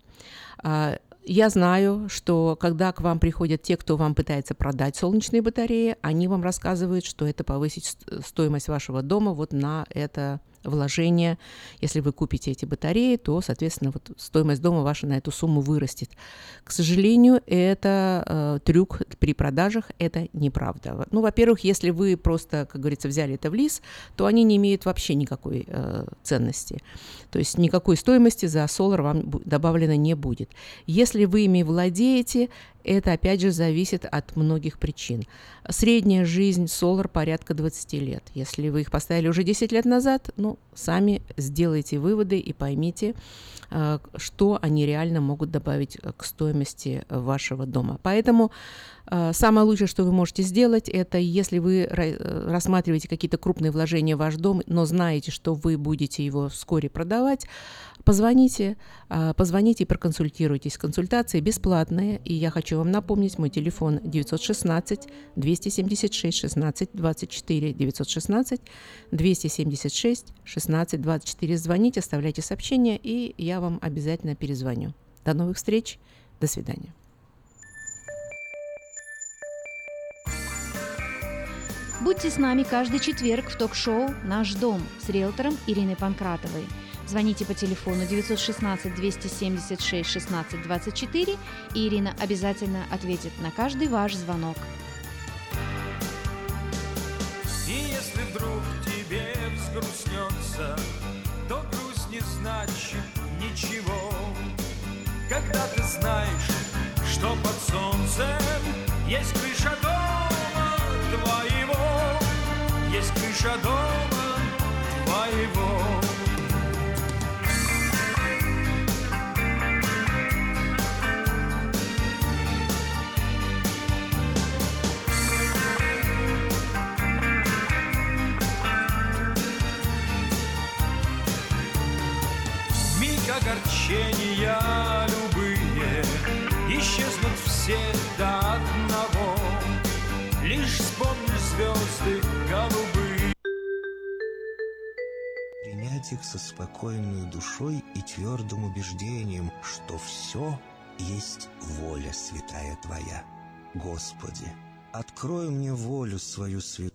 Speaker 23: А, я знаю, что когда к вам приходят те, кто вам пытается продать солнечные батареи, они вам рассказывают, что это повысит стоимость вашего дома вот на это вложение. Если вы купите эти батареи, то, соответственно, вот стоимость дома ваша на эту сумму вырастет. К сожалению, это э, трюк при продажах, это неправда. Ну, во-первых, если вы просто, как говорится, взяли это в лис, то они не имеют вообще никакой э, ценности. То есть никакой стоимости за Solar вам добавлено не будет. Если вы ими владеете, это, опять же, зависит от многих причин. Средняя жизнь Solar порядка 20 лет. Если вы их поставили уже 10 лет назад, ну, сами сделайте выводы и поймите, э, что они реально могут добавить к стоимости вашего дома. Поэтому э, самое лучшее, что вы можете сделать, это если вы рассматриваете какие-то крупные вложения в ваш дом, но знаете, что вы будете его вскоре продавать, Позвоните, а, позвоните и проконсультируйтесь. Консультации бесплатные, и я хочу вам напомнить мой телефон 916 276 16 24 916 276 16 24. Звоните, оставляйте сообщения, и я вам обязательно перезвоню. До новых встреч, до свидания.
Speaker 24: Будьте с нами каждый четверг в ток-шоу «Наш дом» с риэлтором Ириной Панкратовой – Звоните по телефону 916 276 16 24, и Ирина обязательно ответит на каждый ваш звонок.
Speaker 10: И если вдруг тебе взгрустнется, то грусть не значит ничего. Когда ты знаешь, что под солнцем есть крыша дома твоего, есть крыша дома твоего. Огорчения любые Исчезнут все до одного. Лишь вспомнишь звезды голубые.
Speaker 12: Принять их со спокойной душой и твердым убеждением, что все есть воля святая Твоя. Господи, открой мне волю свою святую,